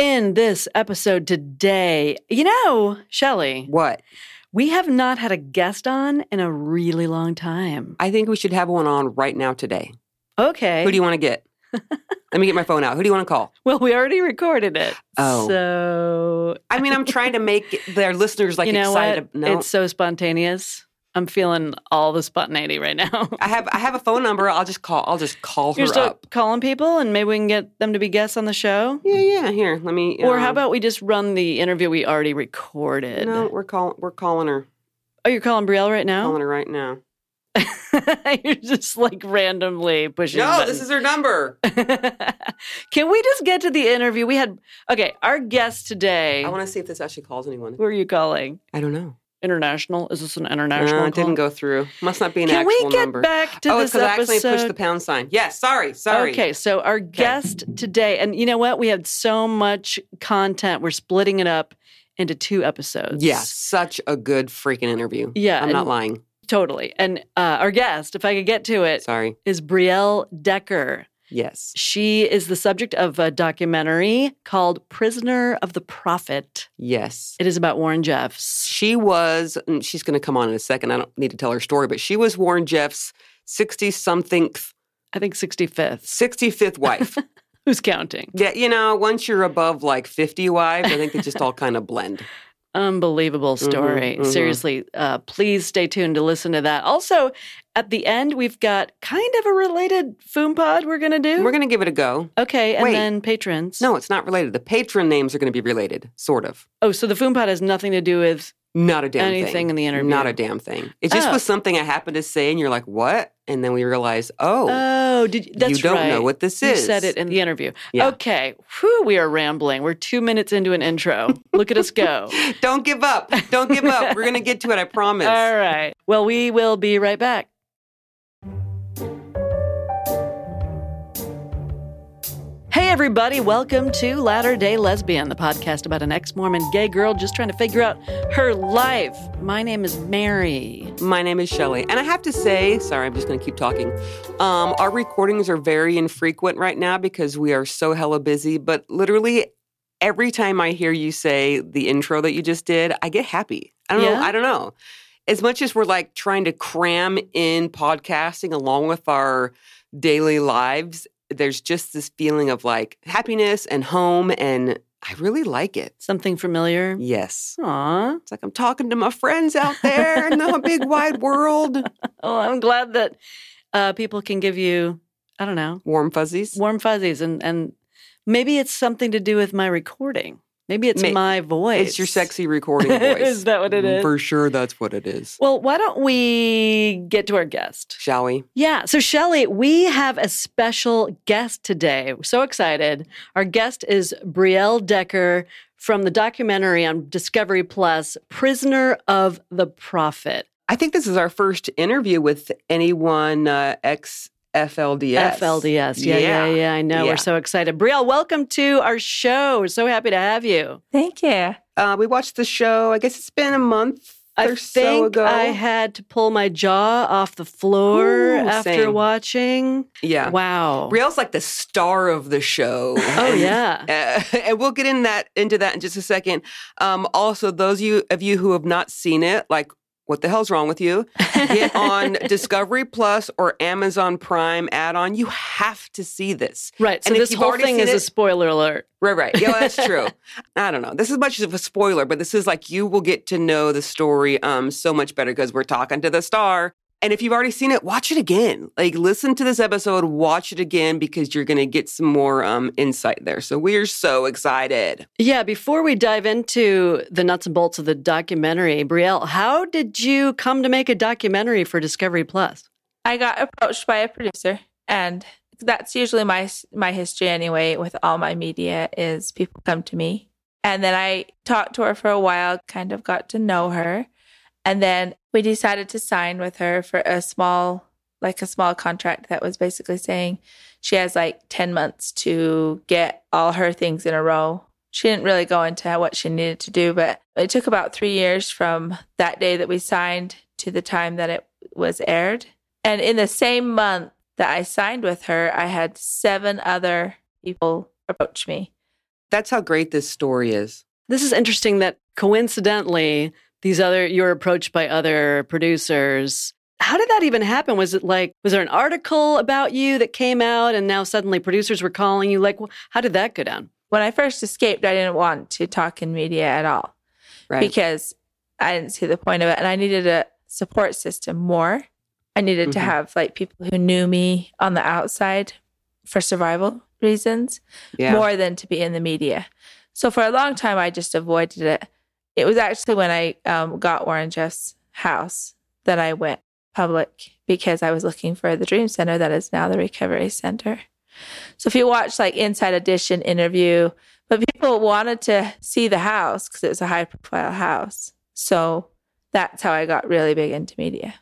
In this episode today, you know, Shelly, What? we have not had a guest on in a really long time. I think we should have one on right now today. Okay. Who do you want to get? Let me get my phone out. Who do you want to call? well, we already recorded it. Oh. So, I mean, I'm trying to make their listeners like you know excited. what? No, It's so spontaneous. I'm feeling all the spontaneity right now. I have I have a phone number. I'll just call. I'll just call her You're still up. calling people and maybe we can get them to be guests on the show? Yeah, yeah. Here, let me. Or how um, about we just run the interview we already recorded? No, we're calling. We're calling her. Oh, you're calling Briell right now? Calling her right now. You're just like randomly pushing. No, this is her number. Can we just get to the interview? We had okay. Our guest today. I want to see if this actually calls anyone. who are you calling? I don't know. International? Is this an Uh, international? it didn't go through. Must not be an Can actual we get number. back to oh, this because I actually pushed the pound sign. Yes, sorry, sorry. Okay, so our guest today, and you know what? We had so much content. We're splitting it up into two episodes. Yeah, such a good freaking interview. Yeah, I'm not lying. totally. And uh, our guest, if I could get to it, Sorry. is Briell Decker. Yes. She is the subject of a documentary called Prisoner of the Prophet. Yes. It is about Warren Jeffs. She was, and she's going to come on in a second. I don't need to tell her story, but she was Warren Jeffs' 60 something, I think 65th. 65th wife. Who's counting? yeah, you know, once you're above like 50 wives, I think they just all kind of blend. Unbelievable Mhm, story. mhm. Seriously, uh, please stay tuned to listen to that. Also, at the end, we've got kind of a related Foom Pod we're going to do. We're going to give it a go. okay, and Wait. then patrons. No, it's not related. The patron names are going to be related, sort of. Oh, so the Foom Pod has nothing to do with. Not a damn Anything thing. in the interview. Not a damn thing. It just Oh. was something I happened to say, and you're like, what? And then we realize, oh, Oh, did that's you don't right. know what this You is. You said it in the interview. Yeah. Okay. Whew, we are rambling. We're two minutes into an intro. Look at us go. Don't give up. Don't give up. We're going to get to it, I promise. All right. Well, we will be right back. Hey, everybody. Welcome to Latter day Lesbian, the podcast about an ex Mormon gay girl just trying to figure out her life. My name is Mary. My name is Shelly. And I have to say, sorry, I'm just going to keep talking. Um, our recordings are very infrequent right now because we are so hella busy. But literally, every time I hear you say the intro that you just did, I get happy. I don't Yeah? know. I don't know. As much as we're like trying to cram in podcasting along with our daily lives, there's just this feeling of like happiness and home. And I really like it. Something familiar? Yes. Aw. It's like I'm talking to my friends out there in the big wide world. Oh, I'm glad that uh, people can give you, I don't know, Warm fuzzies. warm fuzzies. And, and maybe it's something to do with my recording. Maybe it's May- my voice. It's your sexy recording voice. is that what it is? For sure, that's what it is. Well, why don't we get to our guest? Shall we? Yeah. So, Shelly, we have a special guest today. We're so excited. Our guest is Briell Decker from the documentary on Discovery Plus, Prisoner of the Prophet. I think this is our first interview with anyone uh, ex FLDS. FLDS. Yeah, yeah, yeah. I know. Yeah. We're so excited. Briell, welcome to our show. We're so happy to have you. Thank you. Uh, we watched the show. I guess it's been a month I or think so ago. I had to pull my jaw off the floor Ooh, after same. watching. yeah. Wow. Briell's like the star of the show. Oh, And- yeah. Uh, and we'll get in that into that in just a second. Um, also, those of you of you who have not seen it, like, what the hell's wrong with you? Get on Discovery Plus or Amazon Prime add-on. You have to see this. Right. So And this whole thing is a spoiler alert. Right, right. Yeah, that's true. I don't know. This is much of a spoiler, but this is like you will get to know the story um so much better because we're talking to the star. And if you've already seen it, watch it again. Like listen to this episode, watch it again because you're going to get some more um insight there. So we're so excited. Yeah, before we dive into the nuts and bolts of the documentary, Briell, how did you come to make a documentary for Discovery Plus? I got approached by a producer, and that's usually my my history anyway. With all my media, is people come to me, and then I talked to her for a while, kind of got to know her, and then we decided to sign with her for a small, like a small contract that was basically saying she has like ten months to get all her things in a row. She didn't really go into what she needed to do, but it took about three years from that day that we signed to the time that it was aired. And in the same month that I signed with her, I had seven other people approach me That's how great this story is. This is interesting that coincidentally, these other you were approached by other producers. How did that even happen? Was it like was there an article about you that came out and now suddenly producers were calling you? Like, how did that go down? When I first escaped, I didn't want to talk in media at all Right. because I didn't see the point of it, and I needed a support system more. I needed to Mhm. have like people who knew me on the outside for survival reasons. yeah. more than to be in the media. So for a long time, I just avoided it. It was actually when I um, got Warren Jeffs' house that I went public because I was looking for the Dream Center that is now the Recovery Center. So if you watch like Inside Edition interview, but people wanted to see the house because it was a high profile house. So that's how I got really big into media.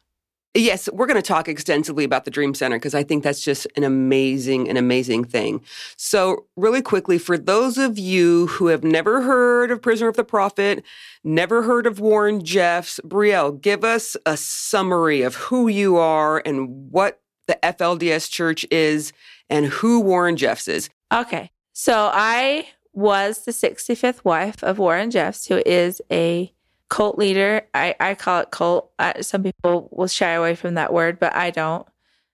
Yes, we're going to talk extensively about the Dream Center because I think that's just an amazing, an amazing thing. So, really quickly, for those of you who have never heard of Prisoner of the Prophet, never heard of Warren Jeffs, Briell, give us a summary of who you are and what the FLDS Church is and who Warren Jeffs is. Okay. So I was the 65th wife of Warren Jeffs, who is a cult leader. I, I call it cult. Uh, some people will shy away from that word, but I don't.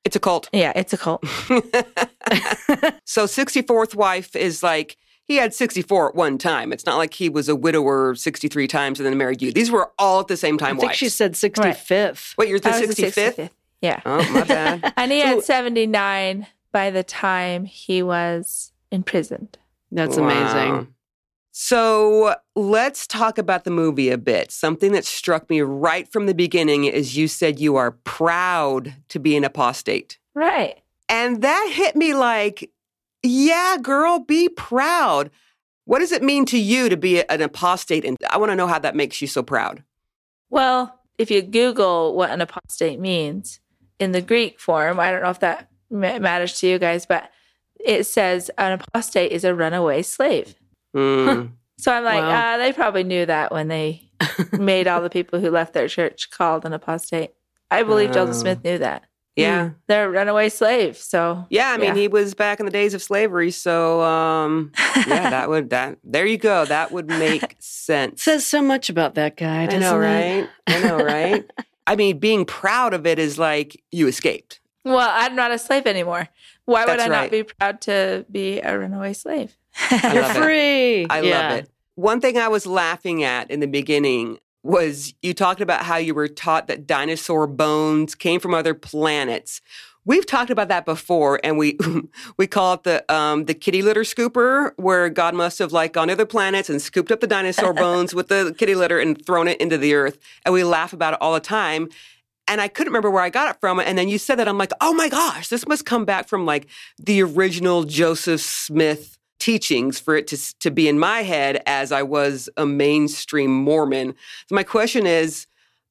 It's a cult. Yeah, it's a cult. so 64th wife is like he had 64 at one time. It's not like he was a widower 63 times and then married you. These were all at the same time. I think wives. she said 65th. Wait, you're the I was the 65th? Yeah. Oh, my bad. And he So- had 79 by the time he was imprisoned. That's Wow. amazing. So let's talk about the movie a bit. Something that struck me right from the beginning is you said you are proud to be an apostate. Right. And that hit me like, yeah, girl, be proud. What does it mean to you to be an apostate? And I want to know how that makes you so proud. Well, if you Google what an apostate means in the Greek form, I don't know if that matters to you guys, but it says an apostate is a runaway slave. Mm. So I'm like, Wow. uh, they probably knew that when they made all the people who left their church called an apostate. I believe Oh. Joseph Smith knew that. Yeah. They're a runaway slave. So Yeah, I mean, Yeah. he was back in the days of slavery, so um, yeah, that would that. There you go. That would make sense. Says so much about that guy. I doesn't know, it? right? I know, right? I mean, being proud of it is like you escaped. well, I'm not a slave anymore. Why would I right. not be proud to be a runaway slave? I You're love it. free. I Yeah. love it. One thing I was laughing at in the beginning was you talked about how you were taught that dinosaur bones came from other planets. We've talked about that before, and we we call it the um, the kitty litter scooper, where God must have like gone to other planets and scooped up the dinosaur bones with the kitty litter and thrown it into the earth. And we laugh about it all the time. And I couldn't remember where I got it from. And then you said that I'm like, oh my gosh, this must come back from like the original Joseph Smith teachings for it to to be in my head as I was a mainstream Mormon. So my question is,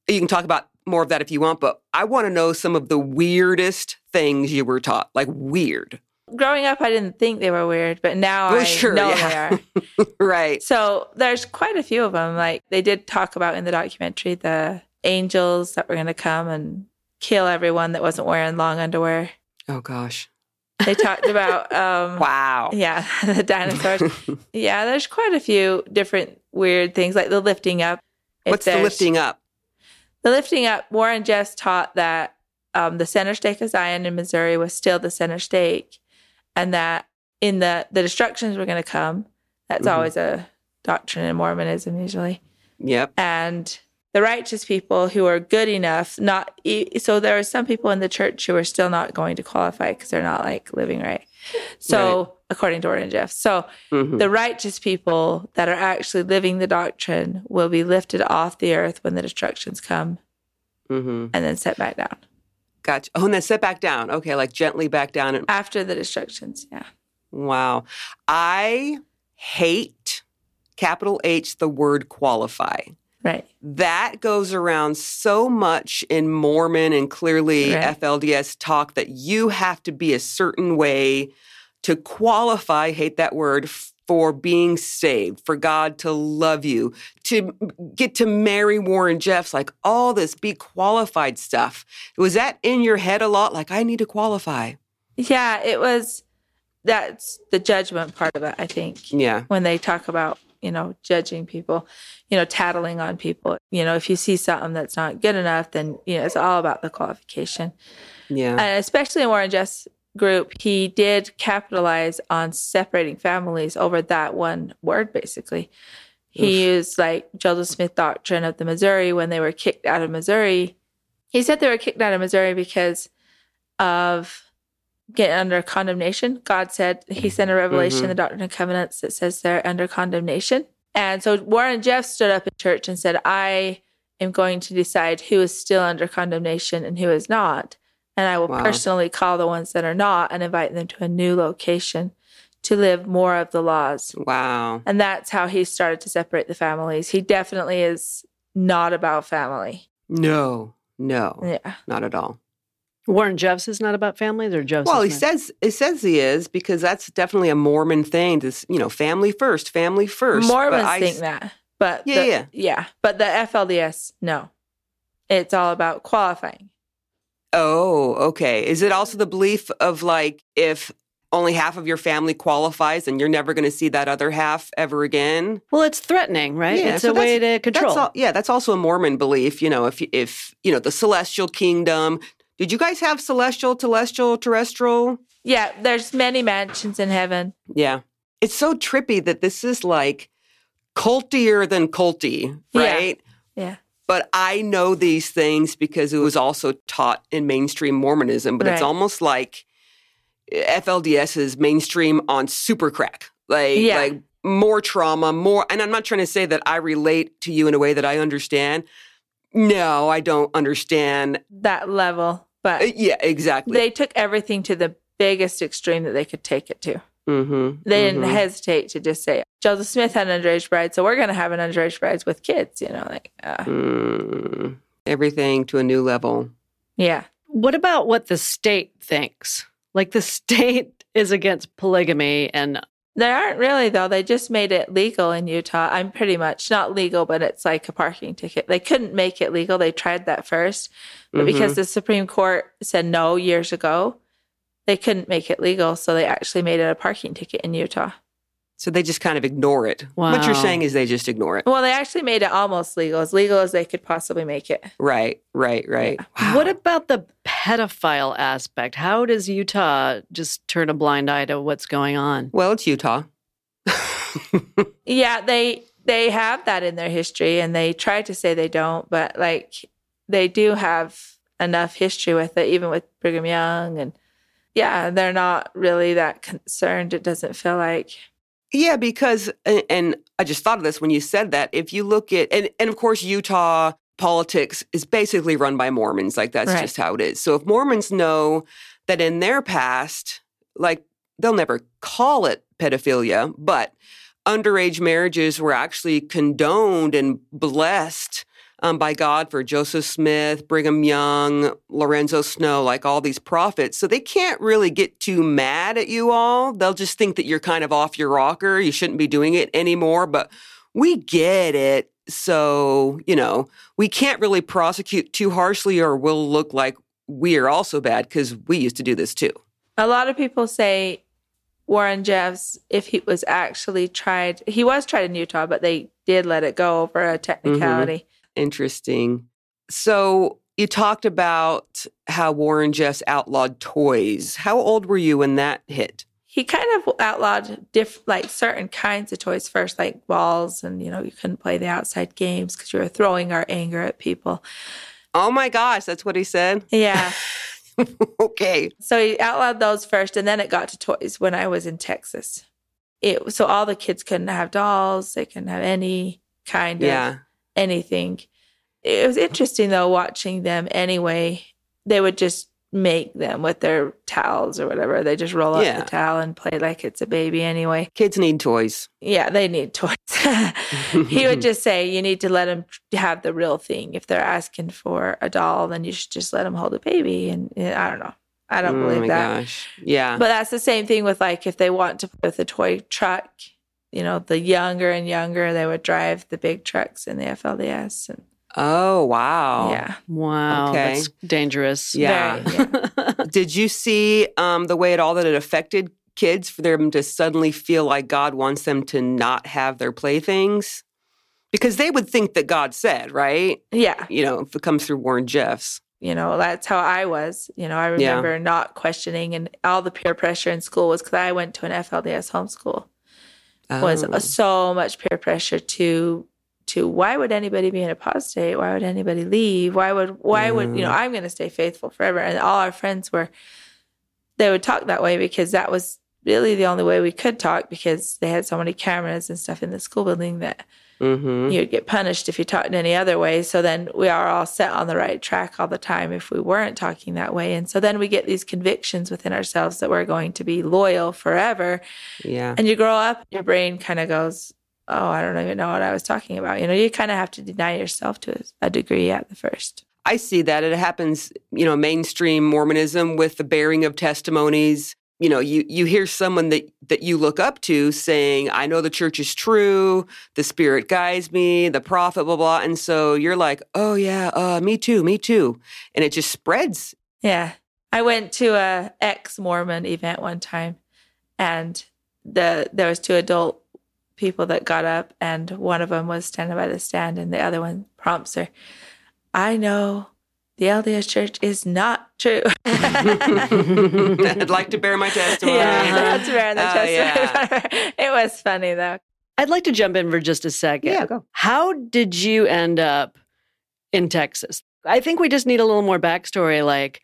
you can talk about more of that if you want, but I want to know some of the weirdest things you were taught, like weird. Growing up, I didn't think they were weird, but now Well, I sure, know yeah. they are. right. So there's quite a few of them. Like they did talk about in the documentary the angels that were going to come and kill everyone that wasn't wearing long underwear. Oh gosh. They talked about, um, Wow. yeah, the dinosaurs. yeah, there's quite a few different weird things, like the lifting up. If What's the lifting up? The lifting up. Warren Jeffs taught that um, the center stake of Zion in Missouri was still the center stake, and that in the the destructions were going to come. That's Mhm. always a doctrine in Mormonism, usually. Yep. and the righteous people who are good enough not so there are some people in the church who are still not going to qualify because they're not like living right so according to Warren Jeff so Mhm. the righteous people that are actually living the doctrine will be lifted off the earth when the destructions come Mhm. and then set back down Gotcha. Oh, and then sit back down. Okay, like gently back down. And after the destructions yeah wow, I hate capital H the word qualify. Right that goes around so much in Mormon and clearly Right. FLDS talk that you have to be a certain way to qualify, hate that word, for being saved, for God to love you, to get to marry Warren Jeffs, like all this be qualified stuff. Was that in your head a lot? Like, I need to qualify. yeah it was that's the judgment part of it, I think. Yeah. When they talk about, you know, judging people, you know, tattling on people. You know, if you see something that's not good enough, then, you know, it's all about the qualification. Yeah. And especially in Warren Jeffs' group, he did capitalize on separating families over that one word, basically. He used like Joseph Smith doctrine of the Missouri when they were kicked out of Missouri. He said they were kicked out of Missouri because of getting under condemnation. God said he sent a revelation, Mhm. the Doctrine and Covenants, that says they're under condemnation. And so Warren Jeff stood up in church and said, I am going to decide who is still under condemnation and who is not. And I will Wow. personally call the ones that are not and invite them to a new location to live more of the laws. wow. And that's how he started to separate the families. He definitely is not about family. No. No. Yeah. Not at all. Warren Jeffs is not about families, or Joseph? Well, he Smith? says he says he is because that's definitely a Mormon thing. This you know, family first, family first. But Mormons I think that. But Yeah, the- yeah. Yeah. But the FLDS, no. It's all about qualifying. Oh, okay. Is it also the belief of like if only half of your family qualifies, and you're never going to see that other half ever again? Well, it's threatening, right? Yeah, it's so a way to control. That's all, yeah, that's also a Mormon belief. You know, if if you know the celestial kingdom. Did you guys have celestial, telestial, terrestrial? Yeah, there's many mansions in heaven. Yeah. It's so trippy that this is like cultier than culty, right? Yeah. But I know these things because it was also taught in mainstream Mormonism, but it's almost like FLDS is mainstream on super crack. Like Yeah. like more trauma, more and I'm not trying to say that I relate to you in a way that I understand. No, I don't understand. That level. But Uh, Yeah, exactly. they took everything to the biggest extreme that they could take it to. mm-hmm, They didn't hesitate to just say, Joseph Smith had an underage bride, so we're going to have an underage bride with kids, you know, like, uh, Mm, everything to a new level. yeah. What about what the state thinks? Like the state is against polygamy and They aren't really, though. They just made it legal in Utah. I'm pretty much not legal, but it's like a parking ticket. They couldn't make it legal. They tried that first, but mm-hmm. because the Supreme Court said no years ago, they couldn't make it legal. So they actually made it a parking ticket in Utah. So they just kind of ignore it. What you're saying is they just ignore it. Well, they actually made it almost legal, as legal as they could possibly make it. Right, right, right. Wow. what about the pedophile aspect? How does Utah just turn a blind eye to what's going on? well, it's Utah. Yeah, they they have that in their history, and they try to say they don't, but like they do have enough history with it, even with Brigham Young, and yeah, they're not really that concerned. It doesn't feel like. yeah, because and- and I just thought of this when you said that. If you look at and and of course Utah politics is basically run by Mormons. Like that's Right. just how it is. So if Mormons know that in their past, like they'll never call it pedophilia, but underage marriages were actually condoned and blessed um, by God for Joseph Smith, Brigham Young, Lorenzo Snow, like all these prophets. So they can't really get too mad at you all. They'll just think that you're kind of off your rocker. You shouldn't be doing it anymore. But we get it. So, you know, we can't really prosecute too harshly or we'll look like we are also bad because we used to do this too. A lot of people say Warren Jeffs, if he was actually tried, he was tried in Utah, but they did let it go over a mm-hmm. technicality. Interesting. So you talked about how Warren Jeffs outlawed toys. How old were you when that hit? He kind of outlawed diff like certain kinds of toys first, like balls, and you know you couldn't play the outside games because you were throwing our anger at people. Oh my gosh, that's what he said. Yeah, okay. so he outlawed those first, and then it got to toys when I was in Texas. It so all the kids couldn't have dolls; they couldn't have any kind of Yeah. anything. It was interesting though watching them anyway. They would just make them with their towels or whatever. They just roll up Yeah. the towel and play like it's a baby anyway. Kids need toys. Yeah, they need toys. he would just say, you need to let them have the real thing. If they're asking for a doll, then you should just let them hold a baby. And yeah, I don't know. I don't oh believe my that. gosh. Yeah. But that's the same thing with like if they want to play with a toy truck, you know, the younger and younger they would drive the big trucks in the FLDS. And oh, wow. yeah. Wow, Okay. that's dangerous. Yeah. Very, yeah. Did you see um, the way at all that it affected kids for them to suddenly feel like God wants them to not have their playthings? Because they would think that God said, right? Yeah. You know, if it comes through Warren Jeffs. You know, that's how I was. You know, I Yeah. remember not questioning, and all the peer pressure in school was because I went to an FLDS homeschool. Was Oh. so much peer pressure to to why would anybody be an apostate? Why would anybody leave? Why would why would you know I'm going to stay faithful forever? And all our friends were they would talk that way because that was really the only way we could talk because they had so many cameras and stuff in the school building that Mhm. you'd get punished if you talked in any other way. So then we are all set on the right track all the time if we weren't talking that way. And so then we get these convictions within ourselves that we're going to be loyal forever. Yeah. And you grow up, your brain kind of goes, Oh, I don't even know what I was talking about. You know, you kind of have to deny yourself to a degree at the first. I see that. It happens, you know, mainstream Mormonism with the bearing of testimonies. You know, you, you hear someone that, that you look up to saying, I know the church is true, the spirit guides me, the prophet, blah, blah. And so you're like, oh, yeah, uh, me too, me too. And it just spreads. Yeah. I went to a ex Mormon event one time and the there was two adult people that got up and one of them was standing by the stand and the other one prompts her, I know the LDS church is not true. I'd like to bear my testimony. yeah, that's rare. That's Oh, yeah. It was funny though. I'd like to jump in for just a second. Yeah, go. How did you end up in Texas? I think we just need a little more backstory. Like,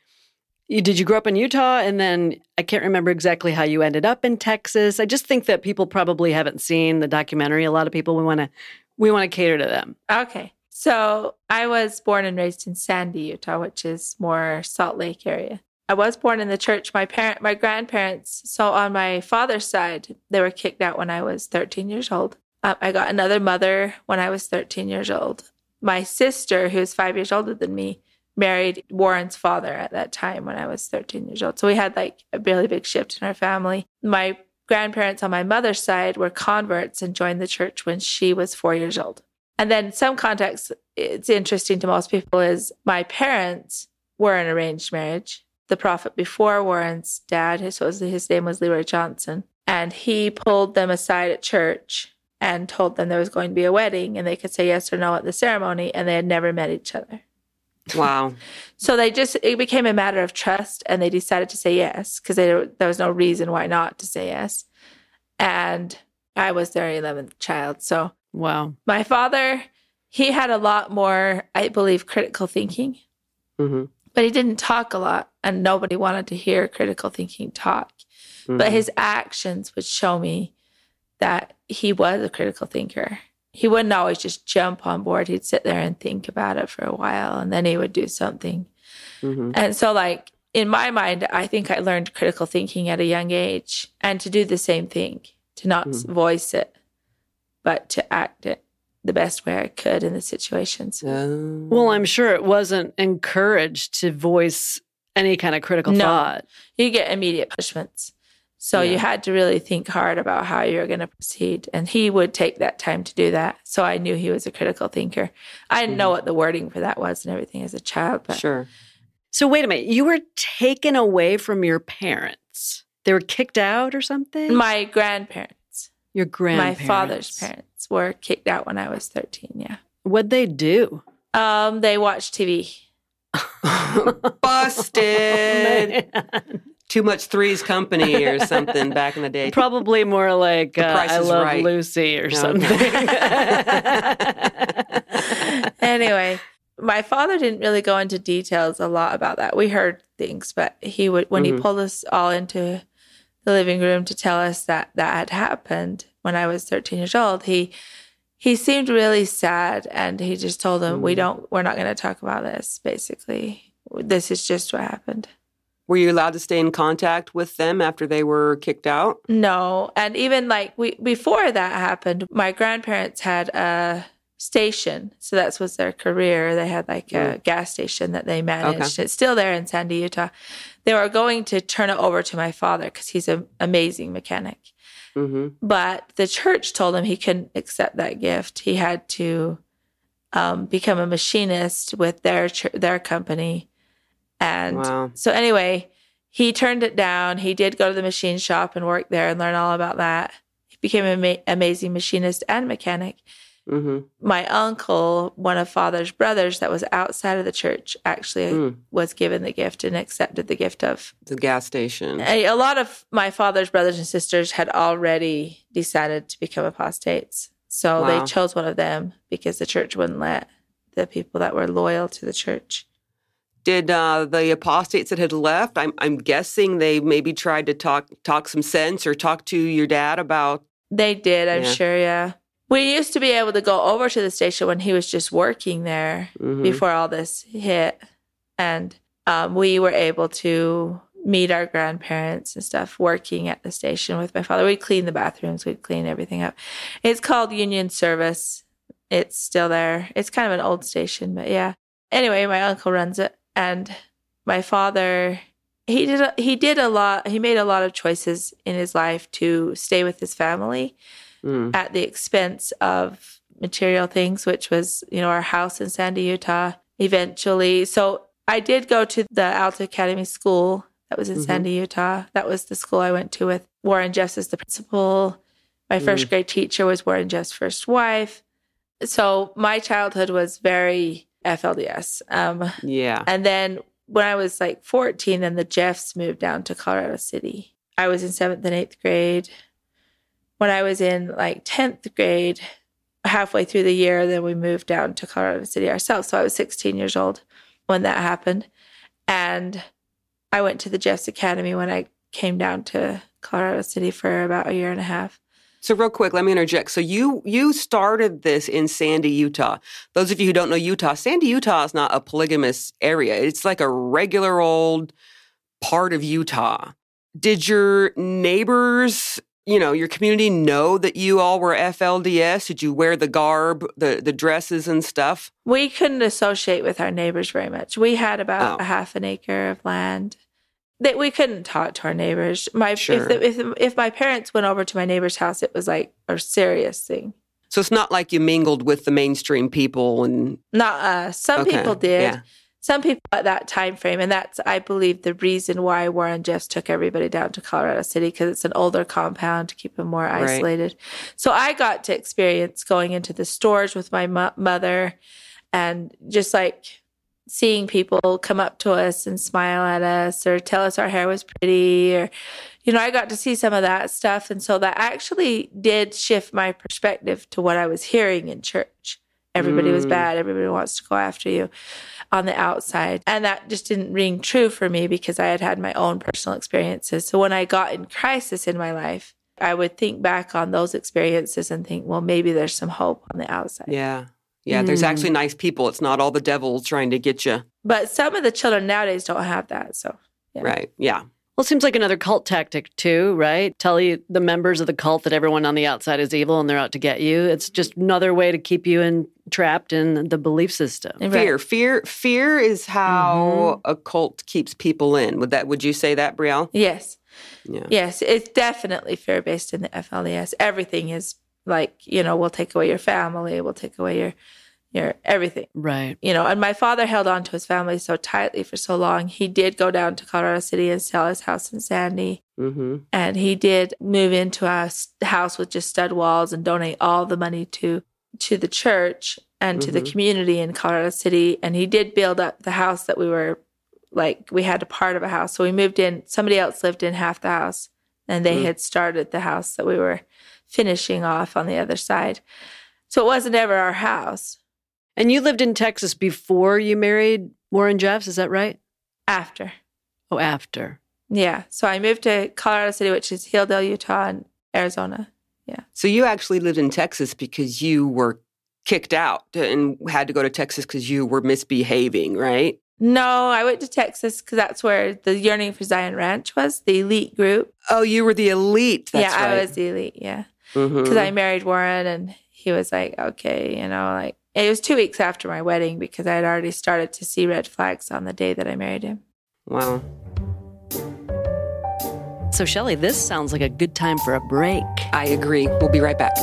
you, did you grow up in Utah? And then I can't remember exactly how you ended up in Texas. I just think that people probably haven't seen the documentary. A lot of people we want to we want to cater to them. Okay. So I was born and raised in Sandy, Utah, which is more Salt Lake area. I was born in the church. My parent, my grandparents. So on my father's side, they were kicked out when I was 13 years old. Um, I got another mother when I was 13 years old. My sister, who's five years older than me, married Warren's father at that time when I was 13 years old. So we had like a really big shift in our family. My grandparents on my mother's side were converts and joined the church when she was four years old. And then some context, it's interesting to most people is my parents were an arranged marriage. The prophet before Warren's dad, his, his name was Leroy Johnson, and he pulled them aside at church and told them there was going to be a wedding and they could say yes or no at the ceremony and they had never met each other. Wow. So they just, it became a matter of trust and they decided to say yes because there was no reason why not to say yes. And I was their 11th child. So Wow. my father, he had a lot more, I believe, critical thinking, hmm but he didn't talk a lot and nobody wanted to hear critical thinking talk. But his actions would show me that he was a critical thinker. He wouldn't always just jump on board. He'd sit there and think about it for a while and then he would do something. hmm And so, like, in my mind, I think I learned critical thinking at a young age and to do the same thing, to not s voice it, but to act it the best way I could in the situations. Oh. Well, I'm sure it wasn't encouraged to voice any kind of critical No. thought. You get immediate punishments. So Yeah. you had to really think hard about how you're going to proceed. And he would take that time to do that. So I knew he was a critical thinker. I didn't know what the wording for that was and everything as a child, but Sure. So wait a minute, you were taken away from your parents. They were kicked out or something? my grandparents, your grandparents. my father's parents were kicked out when I was 13. Yeah. What'd they do? Um, they watched TV. Busted. Man. Too much Three's Company or something back in the day. Probably more like uh, I Love Right. Lucy or Okay. something. anyway, my father didn't really go into details a lot about that. We heard things, but he would when he Mhm. pulled us all into the living room to tell us that that had happened when I was 13 years old. He he seemed really sad, and he just told them, "We Mhm. don't. We're not going to talk about this. Basically, this is just what happened." Were you allowed to stay in contact with them after they were kicked out? No, and even like we before that happened, my grandparents had a station, so that was their career. They had like a gas station that they managed. It's still there in Sandy, Utah. They were going to turn it over to my father because he's an amazing mechanic. hmm But the church told him he couldn't accept that gift. He had to um, become a machinist with their their company, and Wow. so anyway, he turned it down. He did go to the machine shop and work there and learn all about that. He became an ama- amazing machinist and mechanic. hmm My uncle, one of father's brothers that was outside of the church, actually Mm. was given the gift and accepted the gift of. The gas station. A, a lot of my father's brothers and sisters had already decided to become apostates. So Wow. they chose one of them because the church wouldn't let the people that were loyal to the church. Did uh, the apostates that had left? I'm I'm guessing they maybe tried to talk talk some sense or talk to your dad about. They did, I'm Yeah. sure, yeah. We used to be able to go over to the station when he was just working there Mhm. before all this hit. And um, we were able to meet our grandparents and stuff working at the station with my father. We'd clean the bathrooms, we'd clean everything up. It's called Union Service. It's still there. It's kind of an old station, but yeah. Anyway, my uncle runs it. And my father, he did a, he did a lot. He made a lot of choices in his life to stay with his family Mm. at the expense of material things, which was, you know, our house in Sandy, Utah, eventually. So I did go to the Alta Academy School that was in Mhm. Sandy, Utah. That was the school I went to with Warren Jeffs as the principal. My first grade teacher was Warren Jeffs' first wife. So my childhood was very FLDS. Um, Yeah. and then when I was like 14, then the Jeffs moved down to Colorado City. I was in seventh and eighth grade. When I was in like 10th grade, halfway through the year, then we moved down to Colorado City ourselves. So I was 16 years old when that happened. And I went to the Jeffs Academy when I came down to Colorado City for about a year and a half. So real quick, let me interject. So you you started this in Sandy, Utah. Those of you who don't know Utah, Sandy, Utah is not a polygamous area. It's like a regular old part of Utah. Did your neighbors, you know, your community know that you all were FLDS? Did you wear the garb, the the dresses and stuff? We couldn't associate with our neighbors very much. We had about Oh. a half an acre of land that we couldn't talk to our neighbors. My Sure. if, the, if if my parents went over to my neighbor's house, it was like a serious thing. So it's not like you mingled with the mainstream people and Not us. Some Okay, people did. yeah. Some people at that time frame, and that's I believe the reason why Warren Jeffs took everybody down to Colorado City because it's an older compound to keep them more Right. isolated. So I got to experience going into the stores with my mo- mother, and just like seeing people come up to us and smile at us or tell us our hair was pretty or you know i got to see some of that stuff. And so that actually did shift my perspective to what i was hearing in church. Everybody was Mm. bad. Everybody wants to go after you on the outside. And that just didn't ring true for me because i had had my own personal experiences. So when i got in crisis in my life i would think back on those experiences and think well maybe there's some hope on the outside. Yeah. Yeah, there's Mm. actually nice people. It's not all the devil trying to get you. but some of the children nowadays don't have that so Yeah. Right. Yeah. Well, it seems like another cult tactic too, right? Tell you the members of the cult that everyone on the outside is evil and they're out to get you. It's just another way to keep you in, trapped in the belief system. Right. Fear, fear, fear is how Mm-hmm. a cult keeps people in. Would that? Would you say that, Briell? yes Yeah. Yes, it's definitely fear based in the FLDS. Everything is like, you know, we'll take away your family, we'll take away your your everything. Right. You know, and my father held on to his family so tightly for so long. He did go down to Colorado City and sell his house in Sandy. Mm-hmm. And he did move into a house with just stud walls and donate all the money to to the church and to the Mhm. community in Colorado City. And he did build up the house that we were like we had a part of a house. So we moved in. Somebody else lived in half the house, and they Mm. had started the house that we were finishing off on the other side. So it wasn't ever our house. And you lived in Texas before you married Warren Jeffs, is that right? After, Oh, after. yeah. So I moved to Colorado City, which is Hildale, Utah, and Arizona. Yeah. So you actually lived in Texas because you were kicked out and had to go to Texas because you were misbehaving, right? No, I went to Texas because that's where the Yearning for Zion Ranch was, the elite group. Oh, you were the elite. That's yeah, right. I was the elite. Yeah, mm-hmm. because I married Warren, and he was like, okay, you know, like it was two weeks after my wedding because I had already started to see red flags on the day that I married him. Wow. So, Shelley, this sounds like a good time for a break. I agree. We'll be right back.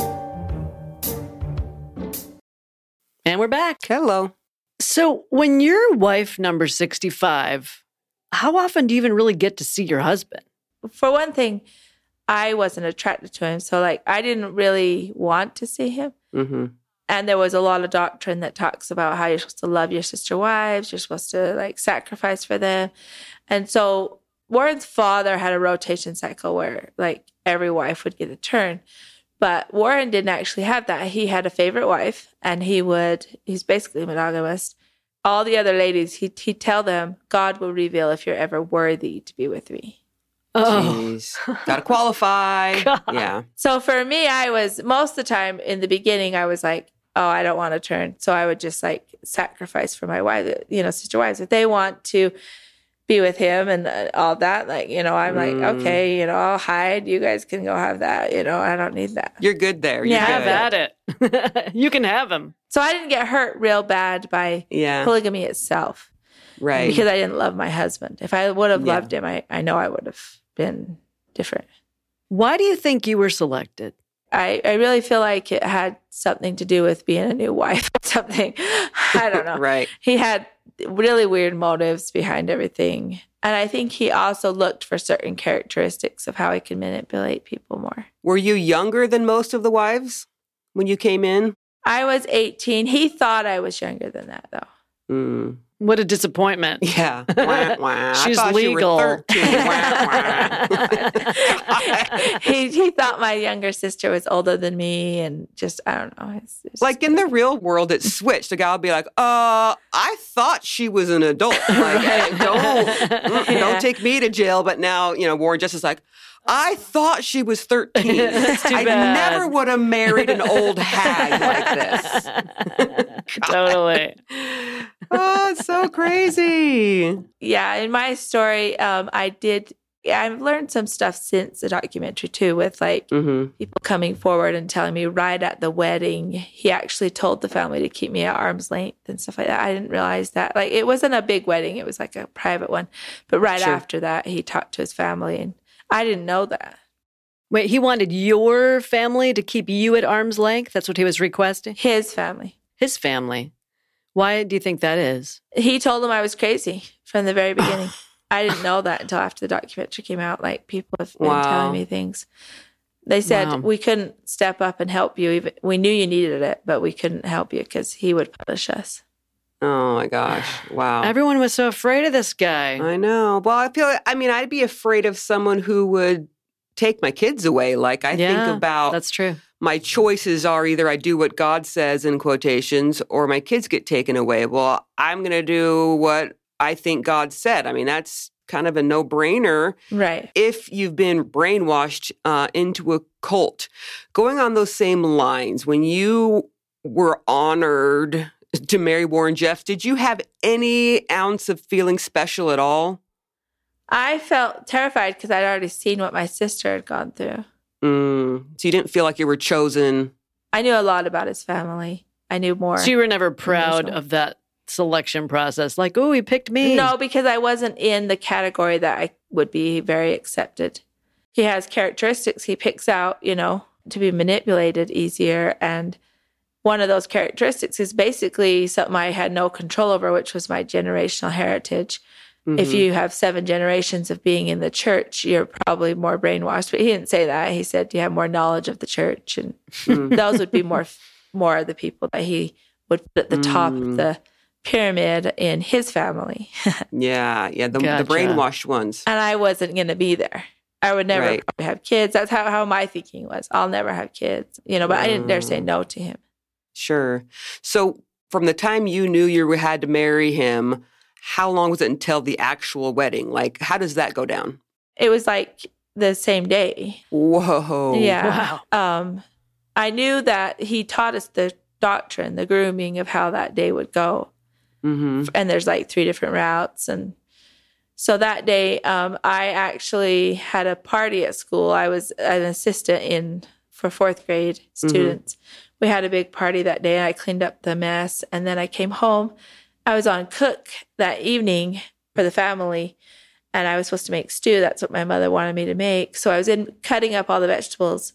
And we're back. Hello. So, when your wife, number 65, how often do you even really get to see your husband? For one thing, I wasn't attracted to him. So, like, I didn't really want to see him. Mm-hmm. And there was a lot of doctrine that talks about how you're supposed to love your sister wives, you're supposed to like sacrifice for them. And so Warren's father had a rotation cycle where like every wife would get a turn. But Warren didn't actually have that. He had a favorite wife and he would, he's basically monogamous. All the other ladies, he'd, he'd tell them, God will reveal if you're ever worthy to be with me. Oh, Jeez. Gotta qualify. God. Yeah. So for me, I was most of the time in the beginning, I was like, oh, I don't want to turn. So I would just like sacrifice for my wife, you know, sister wives. If they want to be with him and uh, all that, like, you know, I'm like, Mm. okay, you know, I'll hide. You guys can go have that. You know, I don't need that. You're good there. You're Yeah, have good. at it. you can have him. So I didn't get hurt real bad by Yeah. polygamy itself Right. because I didn't love my husband. If I would have Yeah. loved him, I, I know I would have been different. Why do you think you were selected? I, I really feel like it had something to do with being a new wife or something. I don't know. right. he had really weird motives behind everything. And I think he also looked for certain characteristics of how he could manipulate people more. Were you younger than most of the wives when you came in? I was 18. He thought I was younger than that, though. Mm. What a disappointment. Yeah. Wah, wah. She's thought you were legal. 13. Wah, wah. he, he thought my younger sister was older than me. And just, I don't know. It's, it's like in the real world, it switched. The guy would be like, uh, I thought she was an adult. Like, hey, don't, don't take me to jail. But now, you know, Warren Justice is like, I thought she was 13. That's too I bad. never would have married an old hag like this. totally. Oh, it's so crazy. yeah, in my story, um, I did, yeah, I've learned some stuff since the documentary too, with like, Mm-hmm. people coming forward and telling me right at the wedding he actually told the family to keep me at arm's length and stuff like that i didn't realize that like it wasn't a big wedding it was like a private one but right Sure. after that he talked to his family and i didn't know that Wait, he wanted your family to keep you at arm's length? That's what he was requesting? his family His family. Why do you think that is? he told them i was crazy from the very beginning i didn't know that until after the documentary came out like people have been Wow. telling me things they said Wow. we couldn't step up and help you even we knew you needed it but we couldn't help you because he would punish us Oh my gosh. Wow. Everyone was so afraid of this guy. I know. Well, I feel, I mean, I'd be afraid of someone who would take my kids away. Like, I Yeah, think about That's true. my choices are either I do what God says in quotations or my kids get taken away. Well, I'm going to do what I think God said. I mean, that's kind of a no brainer right if you've been brainwashed uh, into a cult. Going on those same lines, when you were honored to marry Warren Jeff, did you have any ounce of feeling special at all? I felt terrified because I'd already seen what my sister had gone through. Mm, so you didn't feel like you were chosen. I knew a lot about his family. I knew more. So you were never proud Emotional. of that selection process. Like, oh, he picked me. no, because I wasn't in the category that I would be very accepted. He has characteristics he picks out, you know, to be manipulated easier. And one of those characteristics is basically something I had no control over, which was my generational heritage. If Mhm. you have seven generations of being in the church, you're probably more brainwashed. But he didn't say that. He said you have more knowledge of the church, and Mm. those would be more more of the people that he would put at the top Mm. of the pyramid in his family. Yeah, yeah, the, Gotcha. the brainwashed ones. and I wasn't going to be there. I would never Right. have kids. That's how, how my thinking was. I'll never have kids, you know. But I didn't dare say Mm. no to him. Sure. So from the time you knew you had to marry him, how long was it until the actual wedding? Like, how does that go down? It was like the same day. Whoa. Yeah. Wow. Um, I knew that he taught us the doctrine, the grooming of how that day would go. hmm and there's like three different routes and so that day um, i actually had a party at school i was an assistant in for fourth grade students we had a big party that day. I cleaned up the mess and then i came home. I was on cook that evening for the family and i was supposed to make stew. That's what my mother wanted me to make. So i was in cutting up all the vegetables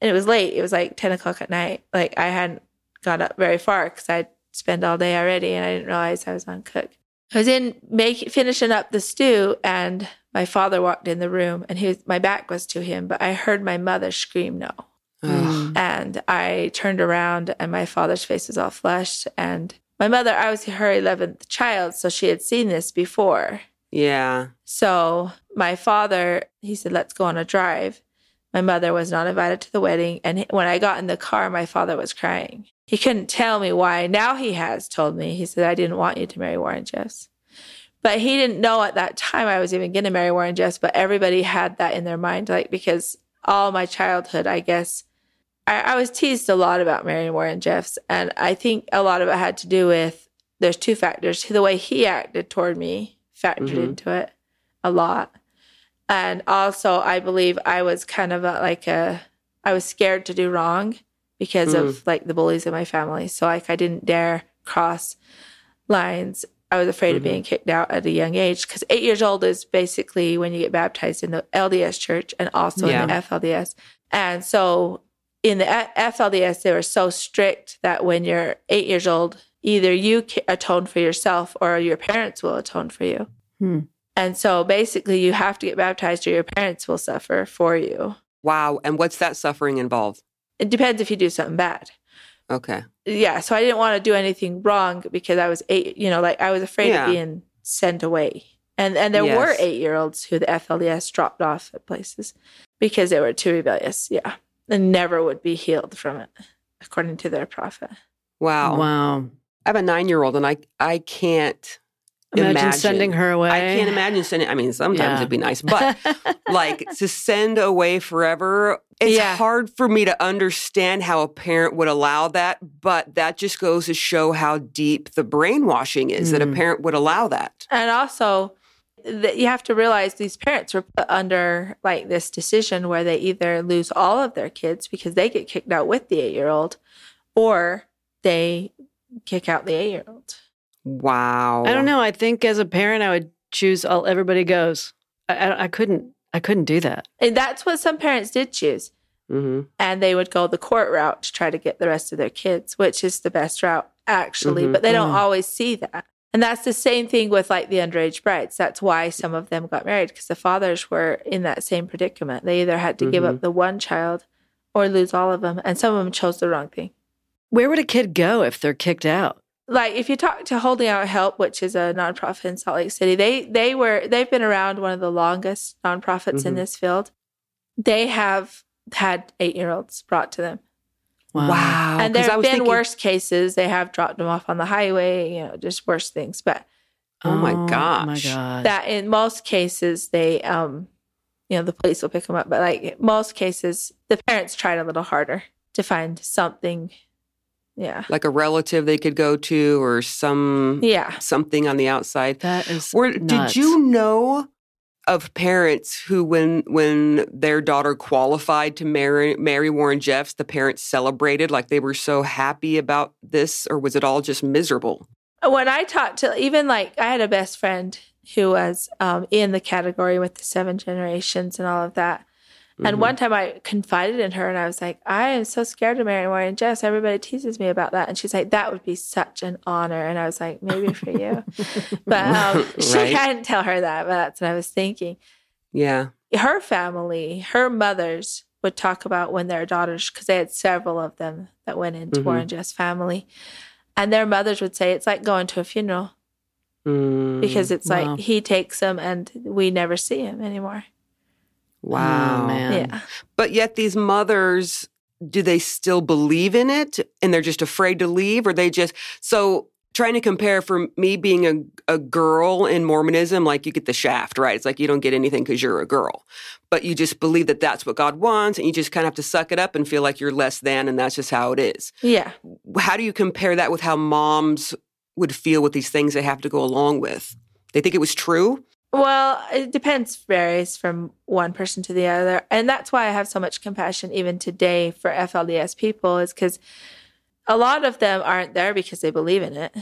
and it was late. It was like 10 o'clock at night. Like i hadn't got up very far because i'd spent all day already and I didn't realize I was on cook. I was in make, finishing up the stew, and my father walked in the room, and he was, my back was to him, but I heard my mother scream no. Ugh. And I turned around, and my father's face was all flushed. And my mother, I was her 11th child, so she had seen this before. Yeah. So my father, he said, let's go on a drive. My mother was not invited to the wedding. And when I got in the car, my father was crying. He couldn't tell me why. Now he has told me. He said, I didn't want you to marry Warren Jeffs. But he didn't know at that time I was even going to marry Warren Jeffs. But everybody had that in their mind, like, because all my childhood, I guess, I, I was teased a lot about marrying Warren Jeffs. And I think a lot of it had to do with there's two factors the way he acted toward me factored Mhm. into it a lot. And also, I believe I was kind of a, like a, I was scared to do wrong because of like the bullies in my family. So, like, I didn't dare cross lines. I was afraid of Mhm. being kicked out at a young age because eight years old is basically when you get baptized in the LDS church and also in the FLDS. And so, in the FLDS, they were so strict that when you're eight years old, either you atone for yourself or your parents will atone for you. Hmm. And so basically, you have to get baptized or your parents will suffer for you. Wow. And what's that suffering involved? It depends if you do something bad. Okay. Yeah. So I didn't want to do anything wrong because I was eight, you know, like I was afraid Yeah. of being sent away. And and there were eight year olds who the FLDS dropped off at places because they were too rebellious. Yeah. And never would be healed from it, according to their prophet. Wow. Wow. I have a nine year old and I I can't Imagine, Imagine. sending her away. I can't imagine sending I mean sometimes Yeah. it'd be nice, but like to send away forever it's Yeah. hard for me to understand how a parent would allow that but that just goes to show how deep the brainwashing is that a Mm. parent would allow that And also, that you have to realize these parents were put under like this decision where they either lose all of their kids because they get kicked out with the eight year old, or they kick out the eight year old. wow I don't know. I think as a parent, I would choose all everybody goes. I, I, I couldn't. I couldn't do that. And that's what some parents did choose. hmm And they would go the court route to try to get the rest of their kids, which is the best route actually, Mhm. but they don't Mhm. always see that. And that's the same thing with like the underage brides. That's why some of them got married because the fathers were in that same predicament. They either had to give Mm-hmm. up the one child or lose all of them. And some of them chose the wrong thing. Where would a kid go if they're kicked out? like if you talk to Holding Out Help, which is a nonprofit in Salt Lake City, they they were they've been around one of the longest nonprofits in Mhm. this field. They have had eight year olds brought to them, wow and there have been thinking- worse cases. They have dropped them off on the highway, you know, just worse things. But Oh my my gosh. that in most cases they, um, you know, the police will pick them up. But like most cases, the parents tried a little harder to find something. Yeah, like a relative they could go to or some yeah. something on the outside that is. Were, nuts. did you know of parents who, when when their daughter qualified to marry marry Warren Jeffs, the parents celebrated like they were so happy about this, or was it all just miserable? when I talked to even like I had a best friend who was um, in the category with the seven generations and all of that. And Mhm. one time I confided in her and I was like, I am so scared to marry Warren Jeffs. Everybody teases me about that. And she's like, that would be such an honor. And I was like, maybe for you. but um, she, Right. I didn't tell her that, but that's what I was thinking. yeah, Her family, her mothers would talk about when their daughters, because they had several of them that went into Mhm. Warren Jeffs' family. And their mothers would say, it's like going to a funeral Mm, because it's Wow. like he takes them and we never see him anymore. Oh, wow, Oh, man. yeah. But yet these mothers, do they still believe in it, and they're just afraid to leave, or they just so. Trying to compare for me being a, a girl in Mormonism, like you get the shaft, right? It's like you don't get anything because you're a girl, but you just believe that that's what God wants, and you just kind of have to suck it up and feel like you're less than, and that's just how it is. Yeah. How do you compare that with how moms would feel with these things they have to go along with? They think it was true. Well, it depends, varies from one person to the other. And that's why I have so much compassion even today for FLDS people, is because a lot of them aren't there because they believe in it.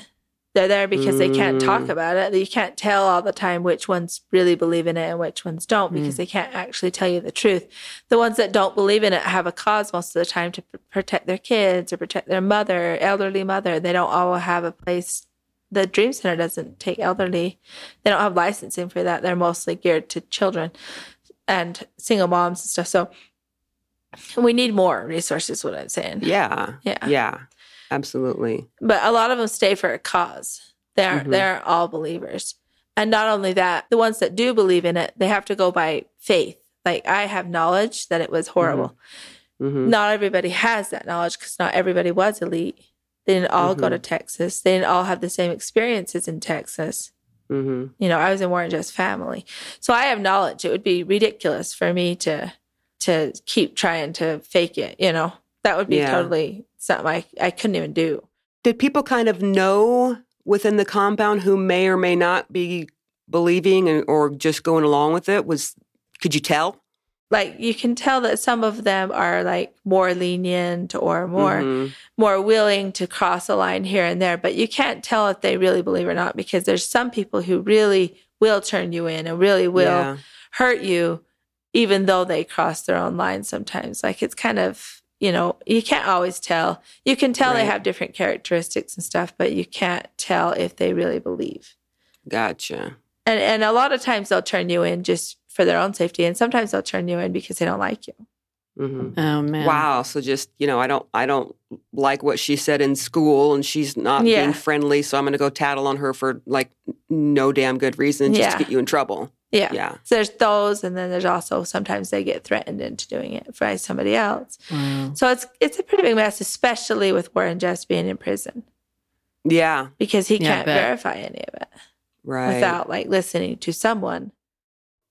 They're there because they can't talk Mm. about it. You can't tell all the time which ones really believe in it and which ones don't because they can't actually tell you the truth. The ones that don't believe in it have a cause most of the time to pr- protect their kids or protect their mother, elderly mother. They don't all have a place the Dream Center doesn't take elderly. They don't have licensing for that. They're mostly geared to children and single moms and stuff. So we need more resources. What I'm saying. Yeah. Yeah. Yeah. Absolutely. But a lot of them stay for a cause. They're Mhm. they're all believers. And not only that, the ones that do believe in it, they have to go by faith. Like I have knowledge that it was horrible. hmm Not everybody has that knowledge because not everybody was elite. They didn't all go Mhm. to Texas. They didn't all have the same experiences in Texas. hmm You know, I was in Warren Jeffs' family. So I have knowledge. It would be ridiculous for me to to keep trying to fake it, you know. That would be Yeah. totally something I, I couldn't even do. Did people kind of know within the compound who may or may not be believing and, or just going along with it? Was could you tell? Like you can tell that some of them are like more lenient or more Mhm. more willing to cross a line here and there but you can't tell if they really believe or not because there's some people who really will turn you in and really will Yeah. hurt you even though they cross their own line sometimes like it's kind of you know you can't always tell you can tell they have different characteristics and stuff but you can't tell if they really believe Gotcha. and and a lot of times they'll turn you in just for their own safety and sometimes they'll turn you in because they don't like you hmm Oh man. Wow. So just you know, I don't, I don't like what she said in school, and she's not Yeah. being friendly. So I'm going to go tattle on her for like no damn good reason, just Yeah. to get you in trouble. yeah Yeah. So there's those, and then there's also sometimes they get threatened into doing it by somebody else. Wow. So it's it's a pretty big mess, especially with Warren Jeffs being in prison Yeah. because he Yeah, can't verify any of it Right. without like listening to someone.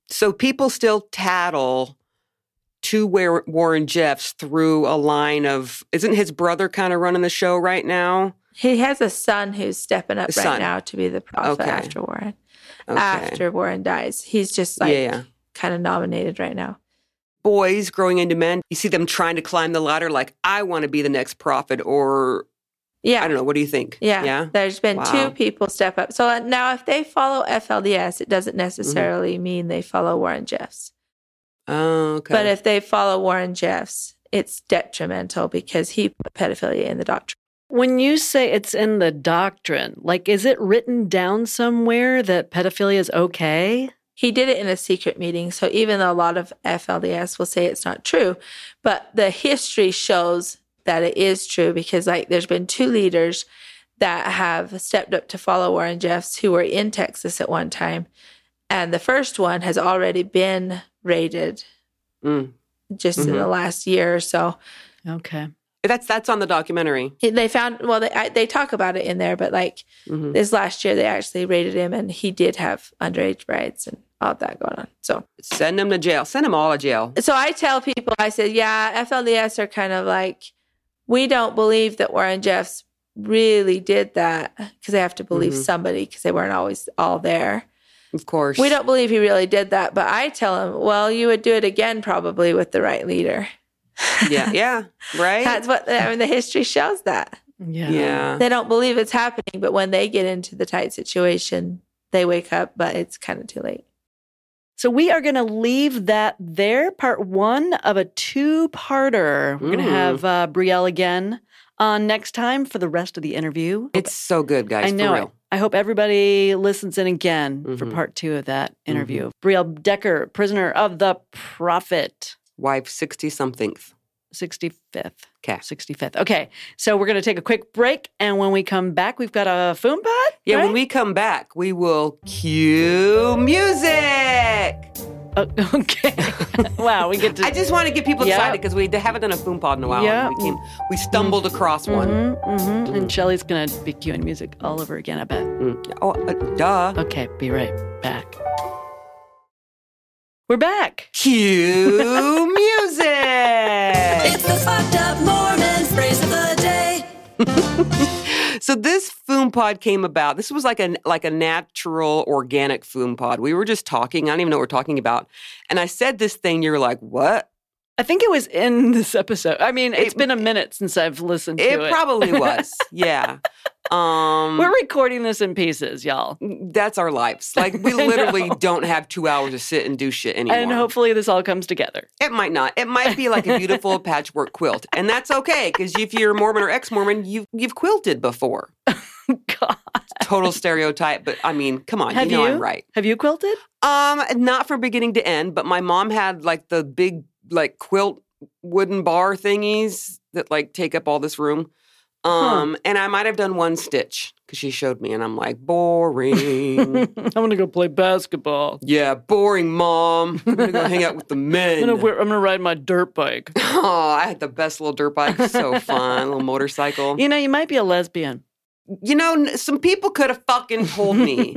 So people still tattle to where Warren Jeffs through a line of isn't his brother kind of running the show right now? He has a son who's stepping up right son. now to be the prophet Okay. after Warren. Okay. After Warren dies, he's just like yeah. kind of nominated right now. Boys growing into men, you see them trying to climb the ladder like I want to be the next prophet or Yeah, I don't know, what do you think? Yeah. Yeah. There's been Wow. two people step up. So uh, now, if they follow FLDS, it doesn't Mm-hmm. necessarily mean they follow Warren Jeffs. Oh, okay. But if they follow Warren Jeffs, it's detrimental because he put pedophilia in the doctrine. When you say it's in the doctrine, like is it written down somewhere that pedophilia is okay? He did it in a secret meeting. So even though a lot of FLDS will say it's not true, but the history shows that it is true because, like, there's been two leaders that have stepped up to follow Warren Jeffs who were in Texas at one time. And the first one has already been raided Mm. just in the last year or so. Okay. that's that's on the documentary. They found, well, they, I, they talk about it in there, but like Mhm. this last year, they actually raided him and he did have underage brides and all that going on. So, Send them to jail. Send them all to jail. so I tell people, I said, yeah, FLDS are kind of like, we don't believe that Warren Jeffs really did that because they have to believe Mhm. somebody because they weren't always all there. Of course. We don't believe he really did that, but I tell him, well, you would do it again probably with the right leader. Yeah. Yeah. Right. That's what I mean. The history shows that Yeah. yeah. they don't believe it's happening, but when they get into the tight situation, they wake up, but it's kind of too late. So we are going to leave that there. Part one of a two-parter. We're going to have uh, Briell again on next time for the rest of the interview. It's so good, guys. I know For real. I hope everybody listens in again for Mhm. part two of that interview. Briell Decker, prisoner of the Prophet, Wife sixty somethingth. 65th. Okay. 65th. Okay. So we're going to take a quick break. And when we come back, we've got a foom pod. Yeah. right? When we come back, we will cue music. Oh, okay. wow. We get to. I just want to get people Yeah. excited because we haven't done a foom pod in a while. Yeah. We came, we stumbled across one. Mhm, mhm. And Shelly's going to be cueing music all over again, I bet. Mm. Oh, uh, duh. Okay. Be right back. We're back. Cue music. Up phrase of the day. So this foom pod came about. This was like a like a natural organic foom pod. We were just talking. I don't even know what we're talking about. And I said this thing. You were like, "What?" I think it was in this episode. I mean, it's It- been a minute since I've listened to It it. probably was. Yeah. Um, We're recording this in pieces, y'all. that's our lives. Like we literally don't have two hours to sit and do shit anymore. And hopefully this all comes together. it might not. It might be like a beautiful patchwork quilt, and that's okay because if you're Mormon or ex-Mormon, you've you've quilted before. God. total stereotype, but I mean, come on, Have you know you? I'm right. Have you quilted? Um, not from beginning to end, but my mom had like the big like quilt wooden bar thingies that like take up all this room. Um, and I might have done one stitch because she showed me, and I'm like, boring. I'm gonna go play basketball. yeah, boring, mom. I'm gonna go hang out with the men. I'm gonna, wear, I'm gonna ride my dirt bike. Oh, I had the best little dirt bike. So fun, little motorcycle. You know, you might be a lesbian. You know, some people could have fucking told me.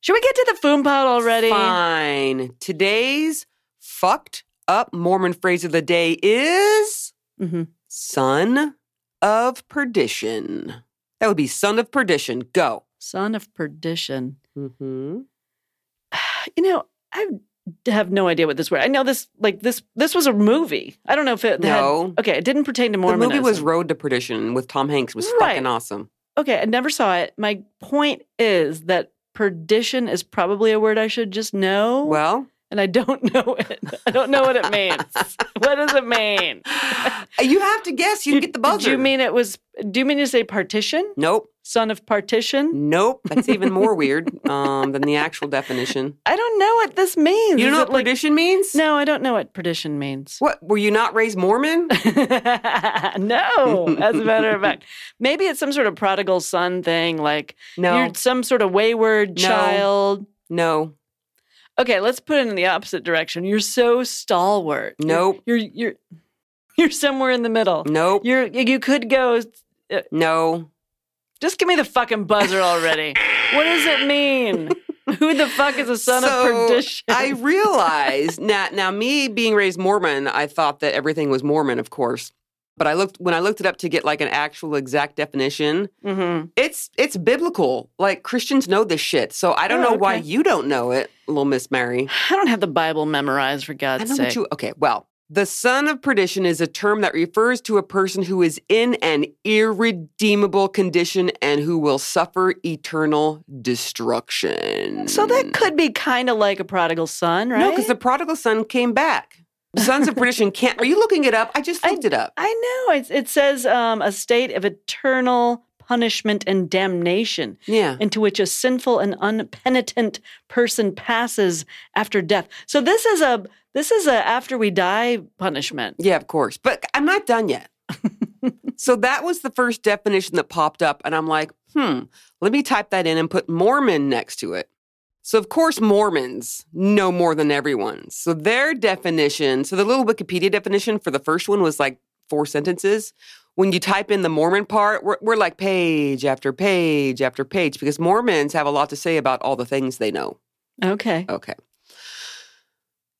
Should we get to the foom pod already? Fine. Today's fucked up Mormon phrase of the day is hmm son of perdition. That would be son of perdition. Go. Son of perdition. Mm-hmm. You know, I have no idea what this word. I know this like this. This was a movie. I don't know if it had- No. okay, it didn't pertain to The movie was Road to Perdition with Tom Hanks. It was Right. fucking awesome. okay. I never saw it. My point is that perdition is probably a word I should just know. Well, and I don't know it. I don't know what it means. what does it mean? you have to guess. You, get the buzzer. Do you mean it was? Do you mean to say partition? Nope. Son of partition? Nope. That's even more weird um, than the actual definition. I don't know what this means. You don't know what perdition means? No, I don't know what perdition means. What? Were you not raised Mormon? no, as a matter of fact, maybe it's some sort of prodigal son thing, like No. you're some sort of wayward No. child. no. Okay, let's put it in the opposite direction. You're so stalwart. Nope. You're you're you're somewhere in the middle. Nope. You're you could go. Uh, no. Just give me the fucking buzzer already. what does it mean? Who the fuck is a son of perdition? I realized now. Now, me being raised Mormon, I thought that everything was Mormon, of course. But I looked when I looked it up to get like an actual exact definition. hmm It's it's biblical. Like Christians know this shit. So I don't Oh, know why you don't know it, little Miss Mary. I don't have the Bible memorized for God's sake. you. Okay, well, the son of perdition is a term that refers to a person who is in an irredeemable condition and who will suffer eternal destruction. so that could be kind of like a prodigal son, right? No, because the prodigal son came back. Sons of perdition can't. Are you looking it up? I just I- looked it up. I know. It, it says um, a state of eternal punishment and damnation Yeah. into which a sinful and unpenitent person passes after death. So this is a this is a after we die punishment. Yeah, of course. But I'm not done yet. so that was the first definition that popped up. And I'm like, hmm, let me type that in and put Mormon next to it. So, of course, Mormons know more than everyone. So, their definition, so the little Wikipedia definition for the first one was like four sentences. When you type in the Mormon part, we're, we're like page after page after page because Mormons have a lot to say about all the things they know. Okay. Okay.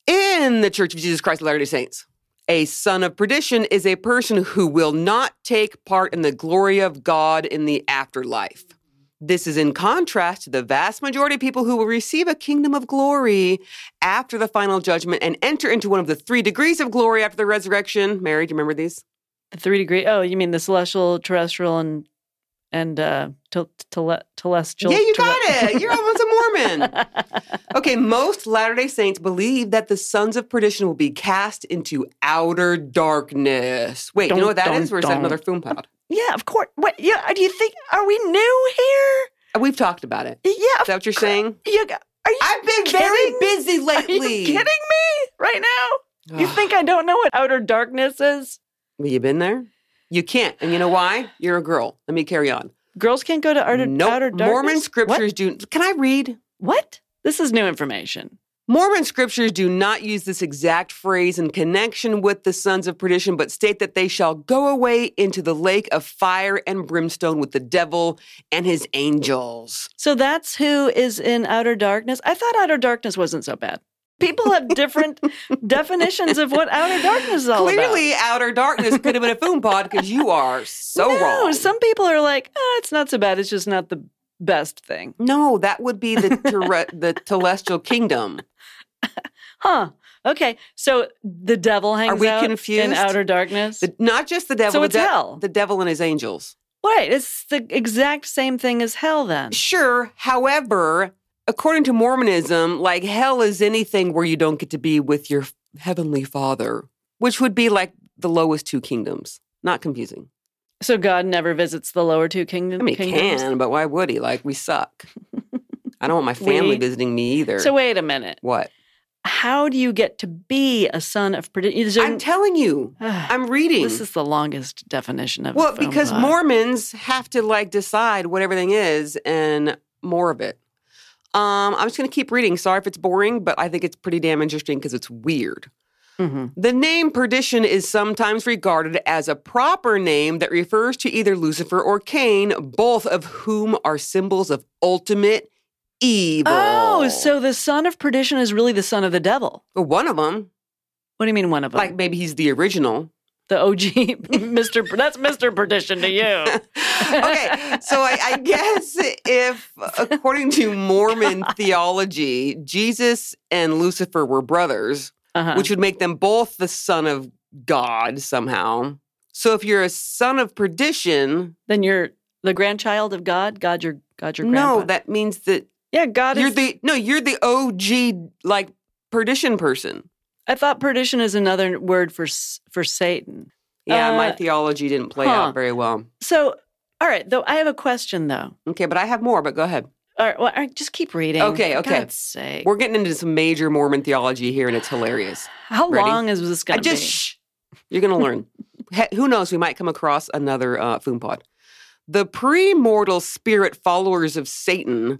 In the Church of Jesus Christ of Latter day Saints, a son of perdition is a person who will not take part in the glory of God in the afterlife. This is in contrast to the vast majority of people who will receive a kingdom of glory after the final judgment and enter into one of the three degrees of glory after the resurrection. Mary, do you remember these? The three degree. Oh, you mean the celestial, terrestrial, and and uh, tel- tele- telestial? yeah, you got it. You're almost a Mormon. Okay, most Latter day Saints believe that the sons of perdition will be cast into outer darkness. Wait, you know what that Dun, is? Is that dun, another foom pod? Yeah, of course. What? Yeah. Uh, do you think? Are we new here? We've talked about it. Yeah. Is that what you're saying? You, are you? I've been kidding? very busy lately. Are you kidding me right now? You think I don't know what outer darkness is? Have you been there? You can't. And you know why? You're a girl. Let me carry on. Girls can't go to outer, nope. outer darkness. Mormon scriptures do. Can I read? What? what? This is new information. Mormon scriptures do not use this exact phrase in connection with the sons of perdition, but state that they shall go away into the lake of fire and brimstone with the devil and his angels. So that's who is in outer darkness. I thought outer darkness wasn't so bad. People have different definitions of what outer darkness is all about. Clearly, outer darkness could have been a foom pod because you are so no, wrong. some people are like, oh, it's not so bad. It's just not the best thing. no, that would be the terre- the celestial kingdom. Huh. Okay. So the devil hangs we out confused? in outer darkness. The- not just the devil. So the it's hell. The devil and his angels. Right. It's the exact same thing as hell then. Sure. However, according to Mormonism, like hell is anything where you don't get to be with your heavenly father, which would be like the lowest two kingdoms. Not confusing. So God never visits the lower two kingdoms? I mean, he can, but why would he? Like, we suck. I don't want my family We- visiting me either. So wait a minute. what? How do you get to be a son of perdition? I'm telling you. I'm reading. This is the longest definition of well, because. Mormons have to like decide what everything is and more of it. Um, I'm just going to keep reading. Sorry if it's boring, but I think it's pretty damn interesting because it's weird. Mhm. The name perdition is sometimes regarded as a proper name that refers to either Lucifer or Cain, both of whom are symbols of ultimate evil. Oh, so the son of perdition is really the son of the devil. Well, one of them, What do you mean one of them? like maybe he's the original. the OG Mr. Per- That's Mr. Perdition to you. okay, so I, I guess if, according to Mormon theology, Jesus and Lucifer were brothers, Uh-huh. which would make them both the son of God somehow. So if you're a son of perdition, then you're the grandchild of God. God, your God, your no, grandpa. that means that yeah, God you're is. the no, you're the OG like perdition person. I thought perdition is another word for for Satan. Yeah, my Uh, theology didn't play huh. out very well. So, all right, though I have a question though. Okay, but I have more. But go ahead. All right, well, all right, just keep reading. Okay, okay. God's sake. We're getting into some major Mormon theology here, and it's hilarious. How Ready? long is this going to be? just shh. You're gonna learn. He- Who knows? We might come across another uh, Foom Pod. The pre-mortal spirit followers of Satan.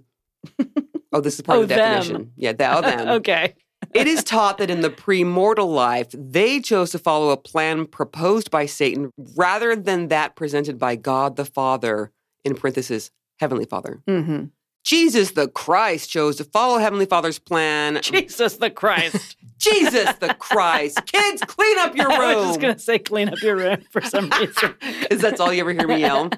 Oh, this is part Oh, of the them. definition. Yeah, the, oh, them. okay. It is taught that in the pre-mortal life, they chose to follow a plan proposed by Satan rather than that presented by God the Father. In parenthesis, Heavenly Father. hmm Jesus the Christ chose to follow Heavenly Father's plan. Jesus the Christ. Jesus the Christ. Kids, clean up your room. I was just going to say clean up your room for some reason. Because that's all you ever hear me yell.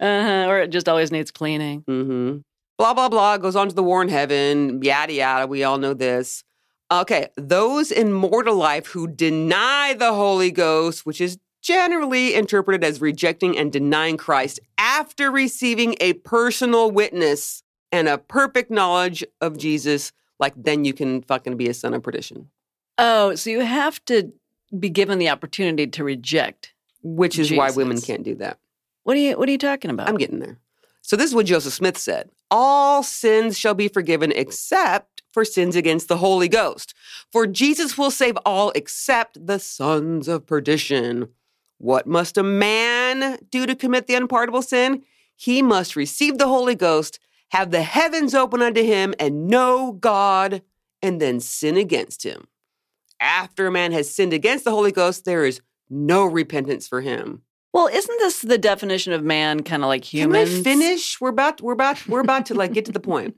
Uh-huh, or it just always needs cleaning. hmm Blah, blah, blah. Goes on to the war in heaven. Yada, yada. We all know this. Okay. Those in mortal life who deny the Holy Ghost, which is generally interpreted as rejecting and denying Christ after receiving a personal witness and a perfect knowledge of Jesus, like then you can fucking be a son of perdition, Oh, so you have to be given the opportunity to reject. which is why women can't do that. What are you What are you talking about? I'm getting there. So this is what Joseph Smith said. All sins shall be forgiven except for sins against the Holy Ghost. For Jesus will save all except the sons of perdition. What must a man do to commit the unpardonable sin? He must receive the Holy Ghost, have the heavens open unto him, and know God, and then sin against him. After a man has sinned against the Holy Ghost, there is no repentance for him. Well, isn't this the definition of man? Kind of like humans. Can I finish? We're about we're about we're about to like get to the point.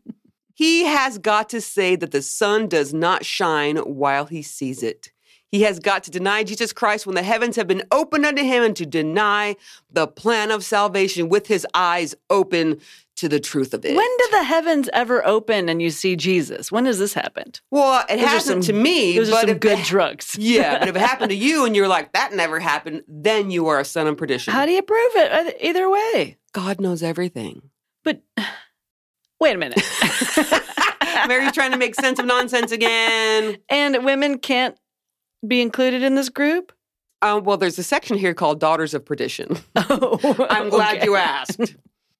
He has got to say that the sun does not shine while he sees it. He has got to deny Jesus Christ when the heavens have been opened unto him and to deny the plan of salvation with his eyes open to the truth of it. When did the heavens ever open and you see Jesus? When has this happened? well, it Those are hasn't some- to me, Those are but some if good it, drugs. yeah, but if it happened to you and you're like that never happened, then you are a son of perdition. How do you prove it? Uh, Either way. God knows everything. But wait a minute. Mary's trying to make sense of nonsense again. and women can't be included in this group? Um, well, there's a section here called Daughters of Perdition. Oh, I'm glad okay. you asked.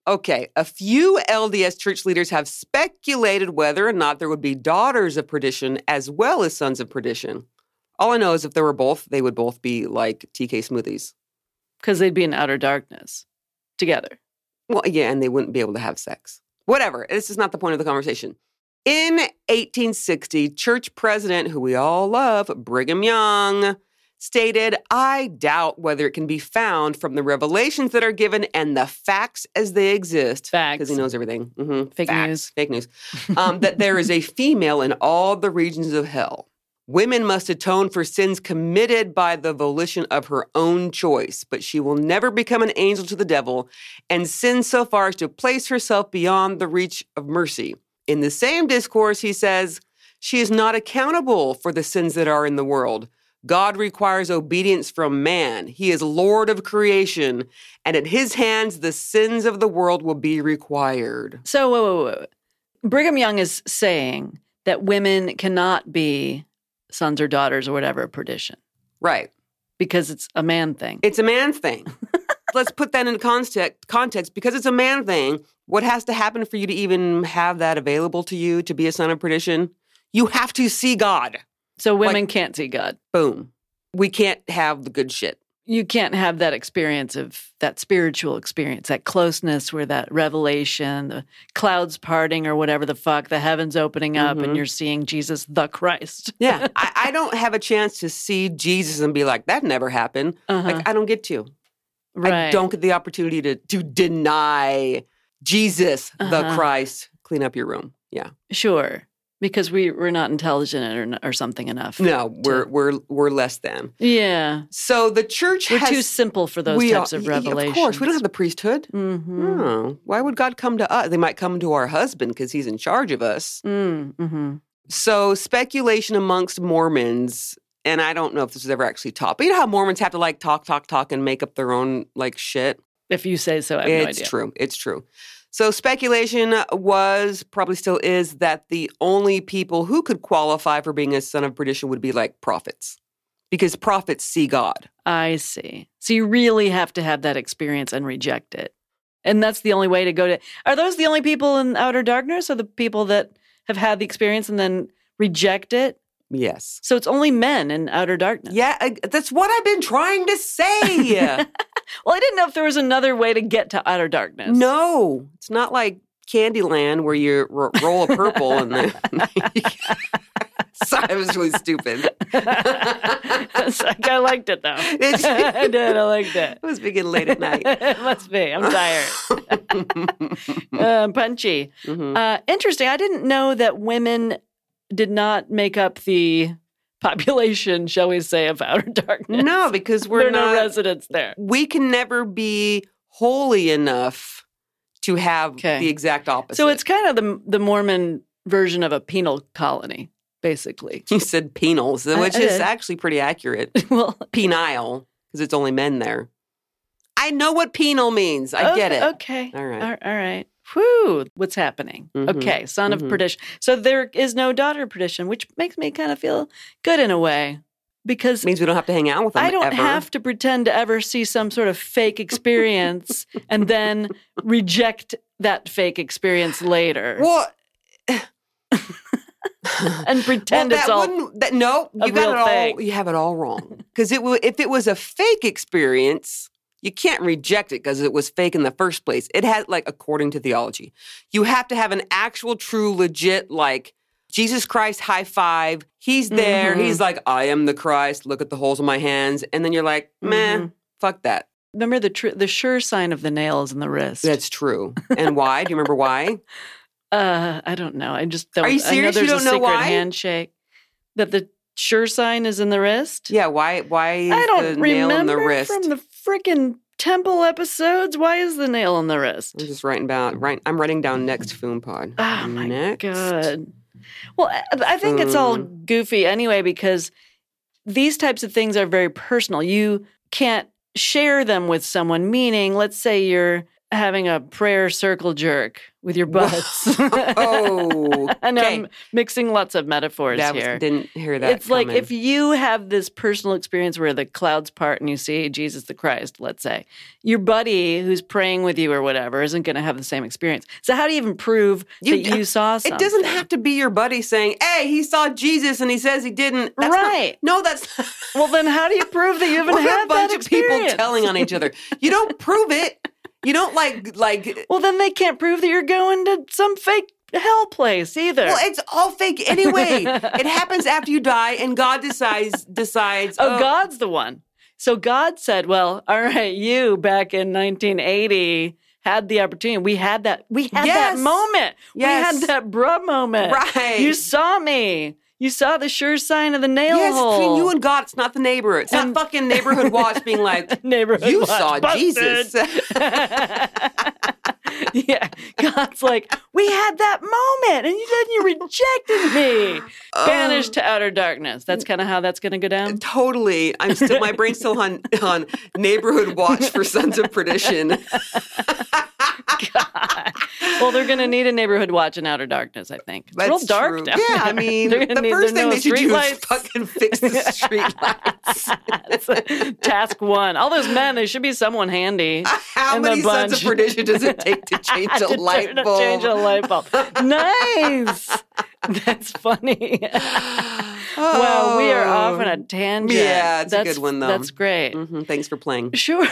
Okay, a few LDS church leaders have speculated whether or not there would be daughters of perdition as well as sons of perdition. All I know is if there were both, they would both be like TK smoothies. Because they'd be in outer darkness together. Well, yeah, and they wouldn't be able to have sex. Whatever. This is not the point of the conversation. In 1860, church president, who we all love, Brigham Young, stated, I doubt whether it can be found from the revelations that are given and the facts as they exist. Facts. Because he knows everything. Mhm. Fake Facts. news. Fake news. Um, that there is a female in all the regions of hell. Women must atone for sins committed by the volition of her own choice, but she will never become an angel to the devil and sin so far as to place herself beyond the reach of mercy. In the same discourse, he says, She is not accountable for the sins that are in the world. God requires obedience from man. He is Lord of creation, and at his hands the sins of the world will be required. So, wait, wait, wait. Brigham Young is saying that women cannot be sons or daughters or whatever of perdition Right. because it's a man thing. It's a man thing. let's put that in context context because it's a man thing. What has to happen for you to even have that available to you to be a son of perdition? You have to see God. So women can't see God. Boom. We can't have the good shit. You can't have that experience of that spiritual experience, that closeness where that revelation, the clouds parting or whatever the fuck, the heavens opening up Mhm. and you're seeing Jesus the Christ. Yeah. I, I don't have a chance to see Jesus and be like, that never happened. Uh-huh. Like I don't get to. Right. I don't get the opportunity to to deny Jesus the Uh-huh. Christ. Clean up your room. Yeah. Sure. Because we, we're not intelligent or, or something enough. No, we're we're we're less than. Yeah. So the church We're has too simple for those types are- of revelations. Of course, we don't have the priesthood. Mm-hmm. Oh, why would God come to us? They might come to our husband because he's in charge of us. Mm-hmm. So speculation amongst Mormons, and I don't know if this was ever actually taught, but you know how Mormons have to like talk, talk, talk, and make up their own like shit. If you say so, I have no it's true. It's true. So speculation was, probably still is, that the only people who could qualify for being a son of perdition would be like prophets, because prophets see God. I see. So you really have to have that experience and reject it. And that's the only way to go to. Are those the only people in outer darkness or the people that have had the experience and then reject it? Yes. So it's only men in outer darkness. Yeah, I, that's what I've been trying to say. Well, I didn't know if there was another way to get to outer darkness. no, it's not like Candyland where you ro- roll a purple and then. Sorry, I was really stupid. Like, I liked it though. I did. I liked it. I was beginning late at night. it must be. I'm tired. uh, punchy. Mhm. Uh, interesting. I didn't know that women did not make up the population, shall we say, of outer darkness. No, because we're there are not. no residents there. we can never be holy enough to have Okay. the exact opposite. So it's kind of the the Mormon version of a penal colony, basically. you said penals, which I is did. actually pretty accurate. well, Penile, because it's only men there. I know what penal means. I get it. Okay. All right. All right. Whew, what's happening? Mhm. Okay, son Mhm. of perdition. So there is no daughter of perdition, which makes me kind of feel good in a way because it means we don't have to hang out with them. I don't ever. have to pretend to ever see some sort of fake experience and then reject that fake experience later Well, and pretend well, it's that all. That, no, you got it all. thing. You have it all wrong. Because it wa- if it was a fake experience, you can't reject it because it was fake in the first place. It had like according to theology, you have to have an actual, true, legit like. Jesus Christ, high five. He's there. Mhm. He's like, I am the Christ. Look at the holes in my hands. And then you're like, man, Mhm. fuck that. Remember the tr- the sure sign of the nail is in the wrist. That's true. And why? Do you remember why? Uh, I don't know. I just don't. Are you I know serious? You don't a know secret why? handshake. That the sure sign is in the wrist. Yeah, why? Why I don't the nail remember in the wrist? from the freaking temple episodes. Why is the nail on the wrist? I'm just writing about Right, I'm writing down next Foom Pod. Oh my next. god. Well, I- think it's all Mm. goofy anyway because these types of things are very personal. You can't share them with someone. Meaning, let's say you're having a prayer circle jerk with your butts. Oh, and okay. I'm mixing lots of metaphors That was, here. didn't hear that. it's like if you have this personal experience where the clouds part and you see Jesus the Christ, let's say, your buddy who's praying with you or whatever isn't going to have the same experience. So how do you even prove You that you saw something? it doesn't have to be your buddy saying, "Hey, he saw Jesus and he says he didn't." That's not- Right. no, that's Well, then how do you prove that you haven't had a bunch that of people telling on each other. You don't prove it. You don't like like. Uh, well, then they can't prove that you're going to some fake hell place either. Well, it's all fake anyway. it happens after you die, and God decides decides. oh, oh. God's the one. So God said, "Well, all right, you back in 1980 had the opportunity. We had that. We had Yes. that moment. Yes. We had that bruh moment. Right. You saw me. You saw the sure sign of the nail Yes, hole. between you and God, it's not the neighbor. It's not fucking neighborhood watch being like, neighborhood you watch saw busted. Jesus. yeah, God's like, we had that moment, and you then you rejected me, banished to um, outer darkness. That's kind of how that's going to go down. Totally. I'm still my brain's still on on neighborhood watch for Sons of Perdition. God. Well, they're going to need a neighborhood watch in outer darkness, I think. It's real That's dark true. down Yeah, I there. mean, They're the first thing they should do is streetlights. fucking fix the street lights. Task one. All those men, there should be someone handy. How in the many sons of perdition does it take to change to a light bulb? Change a light bulb. nice. That's funny. Wow, we are off on a tangent. Yeah, it's a good one, though. That's great. Mhm, Thanks for playing. Sure.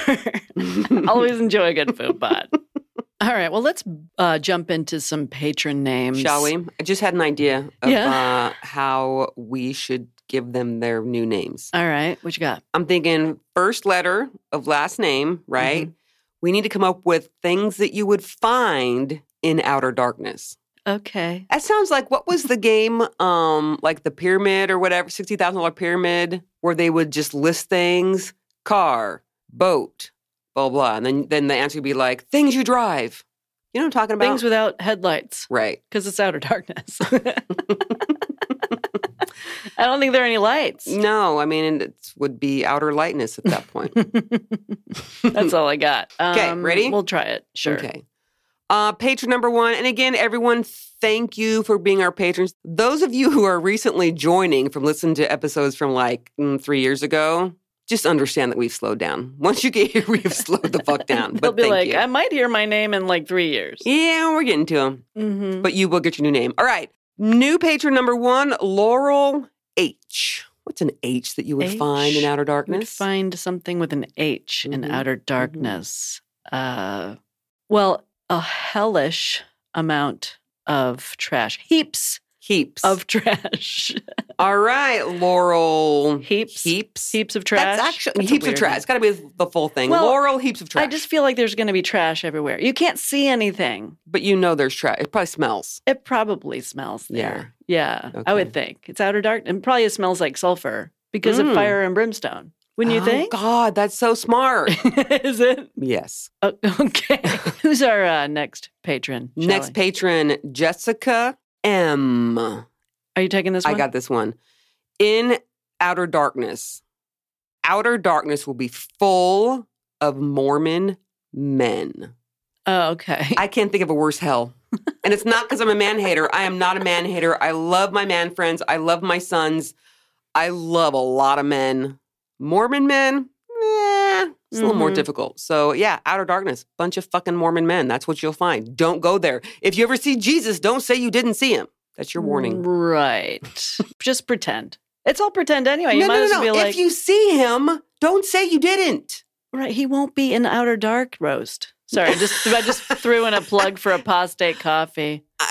Always enjoy a good foom pod. All right. Well, let's uh, jump into some patron names. Shall we? I just had an idea of Yeah. uh, how we should give them their new names. All right. What you got? I'm thinking first letter of last name, right? We need to come up with things that you would find in outer darkness. Okay. That sounds like what was the game, um, like the pyramid or whatever, sixty thousand dollar pyramid, where they would just list things, car, boat, blah blah, and then then the answer would be like things you drive. You know what I'm talking about? Things without headlights right. because it's outer darkness. I don't think there are any lights. No, I mean it would be outer lightness at that point. That's all I got. 'Kay, Um, ready? We'll try it. Sure. Okay. Uh, patron number one. And again, everyone, thank you for being our patrons. Those of you who are recently joining from listening to episodes from like mm, three years ago, just understand that we've slowed down. Once you get here, we have slowed the fuck down. They'll But be thank like, you. I might hear my name in like three years. yeah, we're getting to them. Mm-hmm. But you will get your new name. All right. New patron number one, Laurel H. What's an H that you would find in H? outer Would darkness? find something with an H in Mhm, outer darkness. Uh, well, a hellish amount of trash. Heaps Heaps. of trash. All right, Laurel. Heaps? Heaps. heaps of trash. That's actually That's heaps of trash. It's got to be the full thing. Well, Laurel, heaps of trash. I just feel like there's going to be trash everywhere. You can't see anything. but you know there's trash. It probably smells. It probably smells Yeah. there. Yeah, I Okay. would think it's outer dark and probably smells like sulfur because of Mm. fire and brimstone. Wouldn't you Oh, think? God, that's so smart. Is it? yes. Oh, okay. Who's our uh, next patron? Next patron, Jessica M. Are you taking this one? I got this one. In outer darkness, outer darkness will be full of Mormon men. Oh, okay. I can't think of a worse hell. And it's not because I'm a man hater. I am not a man hater. I love my man friends. I love my sons. I love a lot of men. Mormon men, eh, it's a little more Mhm. difficult. So yeah, outer darkness, bunch of fucking Mormon men. That's what you'll find. Don't go there. If you ever see Jesus, don't say you didn't see him. That's your warning. Right. Just pretend. It's all pretend anyway. You no, might no, no, no. like, if you see him, don't say you didn't. right, he won't be in outer dark roast. Sorry, I just I just threw in a plug for apostate coffee.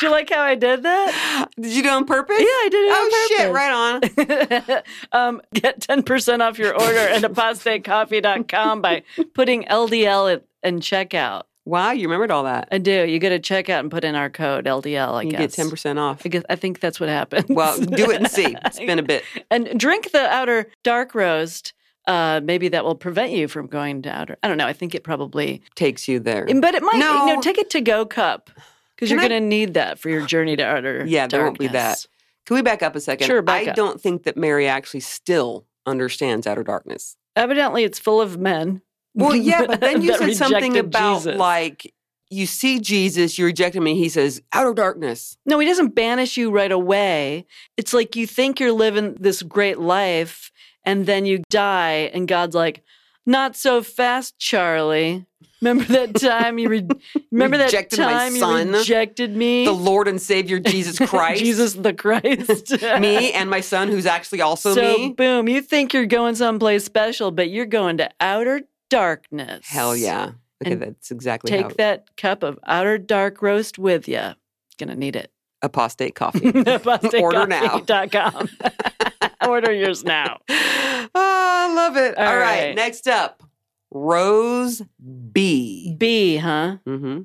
Do you like how I did that? Did you do it on purpose? Yeah, I did it. Oh on shit! Right on. um, get 10% off your order at apostatecoffee.com by putting LDL at, in checkout. Wow, you remembered all that. I do. You go to checkout and put in our code LDL, I you guess. get ten percent off. I guess I think that's what happened. Well, do it and see. It's been a bit. and drink the outer dark roast. Uh, maybe that will prevent you from going to outer. I don't know. I think it probably, Takes you there. but it might. No. No, take it to go cup because you're going to need that for your journey to outer. Yeah, there won't be that. Can we back up a second? Sure, I up. don't think that Mary actually still understands outer darkness. Evidently, it's full of men. Well, yeah, but then you said something about Jesus. like you see Jesus, you reject him, and he says outer darkness. No, he doesn't banish you right away. It's like you think you're living this great life and then you die and God's like, "Not so fast, Charlie." Remember that time you re- remember Rejected that my time son? you rejected me? The Lord and Savior Jesus Christ, Jesus the Christ. me and my son, who's actually also so me. boom, you think you're going someplace special, but you're going to outer darkness. Hell yeah! Okay, that's exactly Take that cup of outer dark roast with you. Gonna need it. apostate coffee. Apostate Order now. Order yours now. oh, I love it. All All right. right. next up, Rose B. B, huh? Mm-hmm.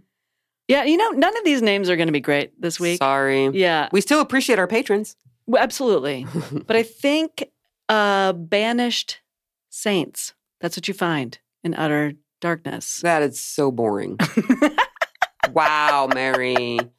Yeah, you know, none of these names are going to be great this week. Sorry. Yeah, We still appreciate our patrons. w- absolutely. but I think uh, banished saints. That's what you find in utter darkness. That is so boring. wow, Mary.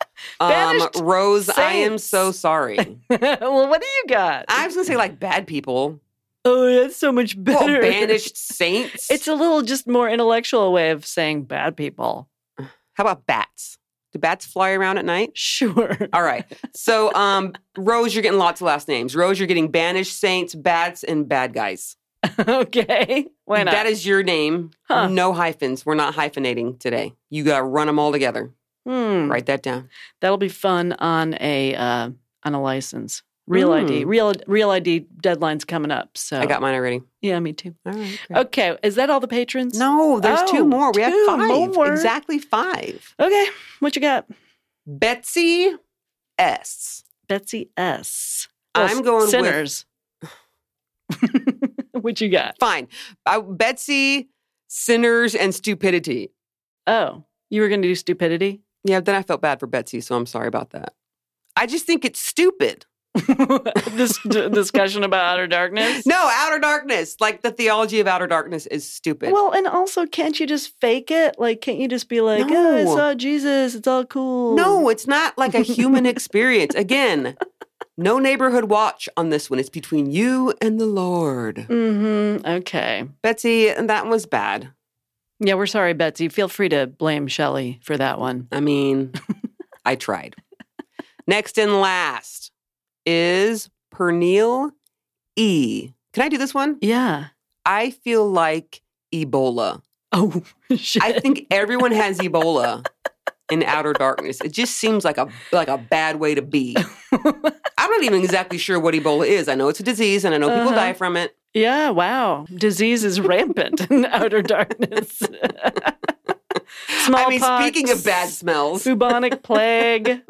Um, Rose, I am so sorry. well, what do you got? I was gonna say like bad people. Oh, that's so much Well, better. banished saints. It's a little just more intellectual way of saying bad people. How about bats? Do bats fly around at night? Sure. All right. So, um, Rose, you're getting lots of last names. Rose, you're getting banished saints, bats, and bad guys. okay. Why not? That is your name. Huh. No hyphens. We're not hyphenating today. You got to run them all together. Hmm. Write that down. That'll be fun on a uh, on a license. Real ID. Mm. Real real ID deadline's coming up. So I got mine already. Yeah, me too. All right. great. Okay, is that all the patrons? No, there's Oh, two more. We have two five. more. Exactly five. Okay, what you got? Betsy S. Betsy S. I'm going with- sinners. what you got? Fine. Uh, Betsy, sinners, and stupidity. Oh, you were going to do stupidity. Yeah, then I felt bad for Betsy, so I'm sorry about that. I just think it's stupid. this d- discussion about outer darkness. No, outer darkness. Like the theology of outer darkness is stupid. Well, and also, can't you just fake it? Like, can't you just be like, "Oh, I No. saw Jesus. It's all cool." no, it's not like a human experience. Again, no neighborhood watch on this one. It's between you and the Lord. Mm-hmm. Okay. Betsy, that was bad. Yeah, we're sorry, Betsy. Feel free to blame Shelley for that one. I mean, I tried. Next and last is Pernille E. Can I do this one? Yeah. I feel like Ebola. Oh, shit. I think everyone has Ebola in outer darkness. It just seems like a like a bad way to be. I'm not even exactly sure what Ebola is. I know it's a disease and I know people Uh-huh. die from it. yeah. Wow. Disease is rampant in outer darkness. Smallpox. I mean, speaking of bad smells. bubonic plague,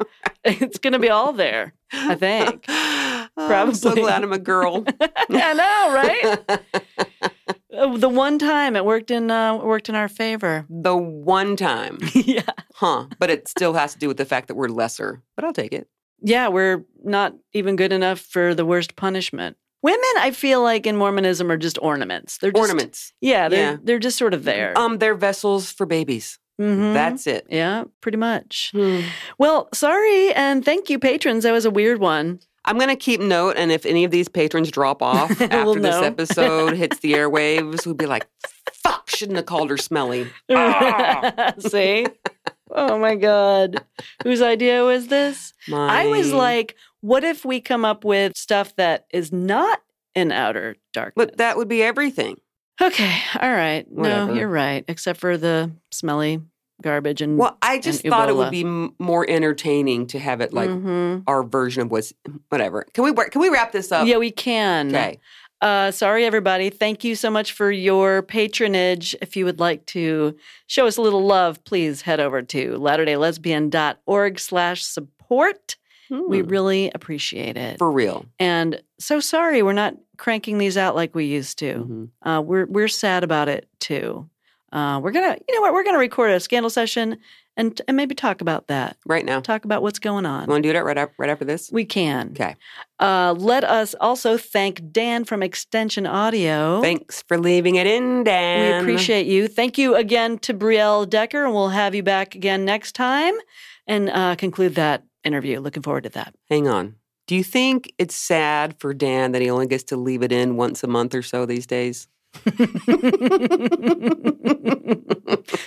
it's going to be all there. I think. Oh, I'm so Probably. glad I'm a girl. I know, right? Uh, the one time it worked in uh, worked in our favor. the one time. yeah. Huh. But it still has to do with the fact that we're lesser. But I'll take it. Yeah, we're not even good enough for the worst punishment. Women, I feel like in Mormonism are just ornaments. They're just, Ornaments. Yeah, they're Yeah. they're just sort of there. Um, they're vessels for babies. Mhm. That's it. yeah, pretty much. Hmm. Well, sorry and thank you, patrons. That was a weird one. I'm going to keep note, and if any of these patrons drop off We'll after this episode hits the airwaves, we'll be like, fuck, shouldn't have called her smelly. Ah. See? Oh my God. Whose idea was this? Mine. I was like, what if we come up with stuff that is not in outer darkness? but that would be everything. okay. All right. Whatever. No, you're right. Except for the smelly garbage and Well, I just thought it would be m- more entertaining to have it like Mhm. our version of what's whatever. Can we can we wrap this up? yeah, we can. Okay. Uh, sorry, everybody. Thank you so much for your patronage. If you would like to show us a little love, please head over to latterdaylesbian.org slash support. We Hmm. really appreciate it. for real. And so sorry we're not cranking these out like we used to. Mhm. Uh, we're we're sad about it too. Uh, we're gonna, you know what? We're gonna record a scandal session and and maybe talk about that. Right now. Talk about what's going on. You want to do that right up right after this? We can. Okay. Uh, let us also thank Dan from Extension Audio. Thanks for leaving it in, Dan. We appreciate you. Thank you again to Briell Decker, and we'll have you back again next time and uh, conclude that interview. Looking forward to that. Hang on. Do you think it's sad for Dan that he only gets to leave it in once a month or so these days?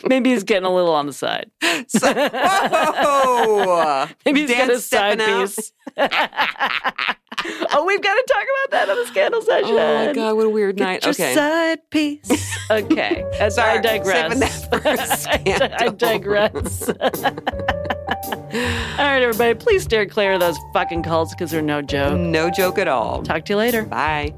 Maybe he's getting a little on the side. So, whoa! Maybe he's got his side piece. oh, we've got to talk about that on the scandal session. Oh my god, what a weird Get night. your Okay. side piece. Okay, as I digress. saving that for a I I digress. All right, everybody, please steer clear of those fucking cults because they're no joke. No joke at all. Talk to you later. Bye.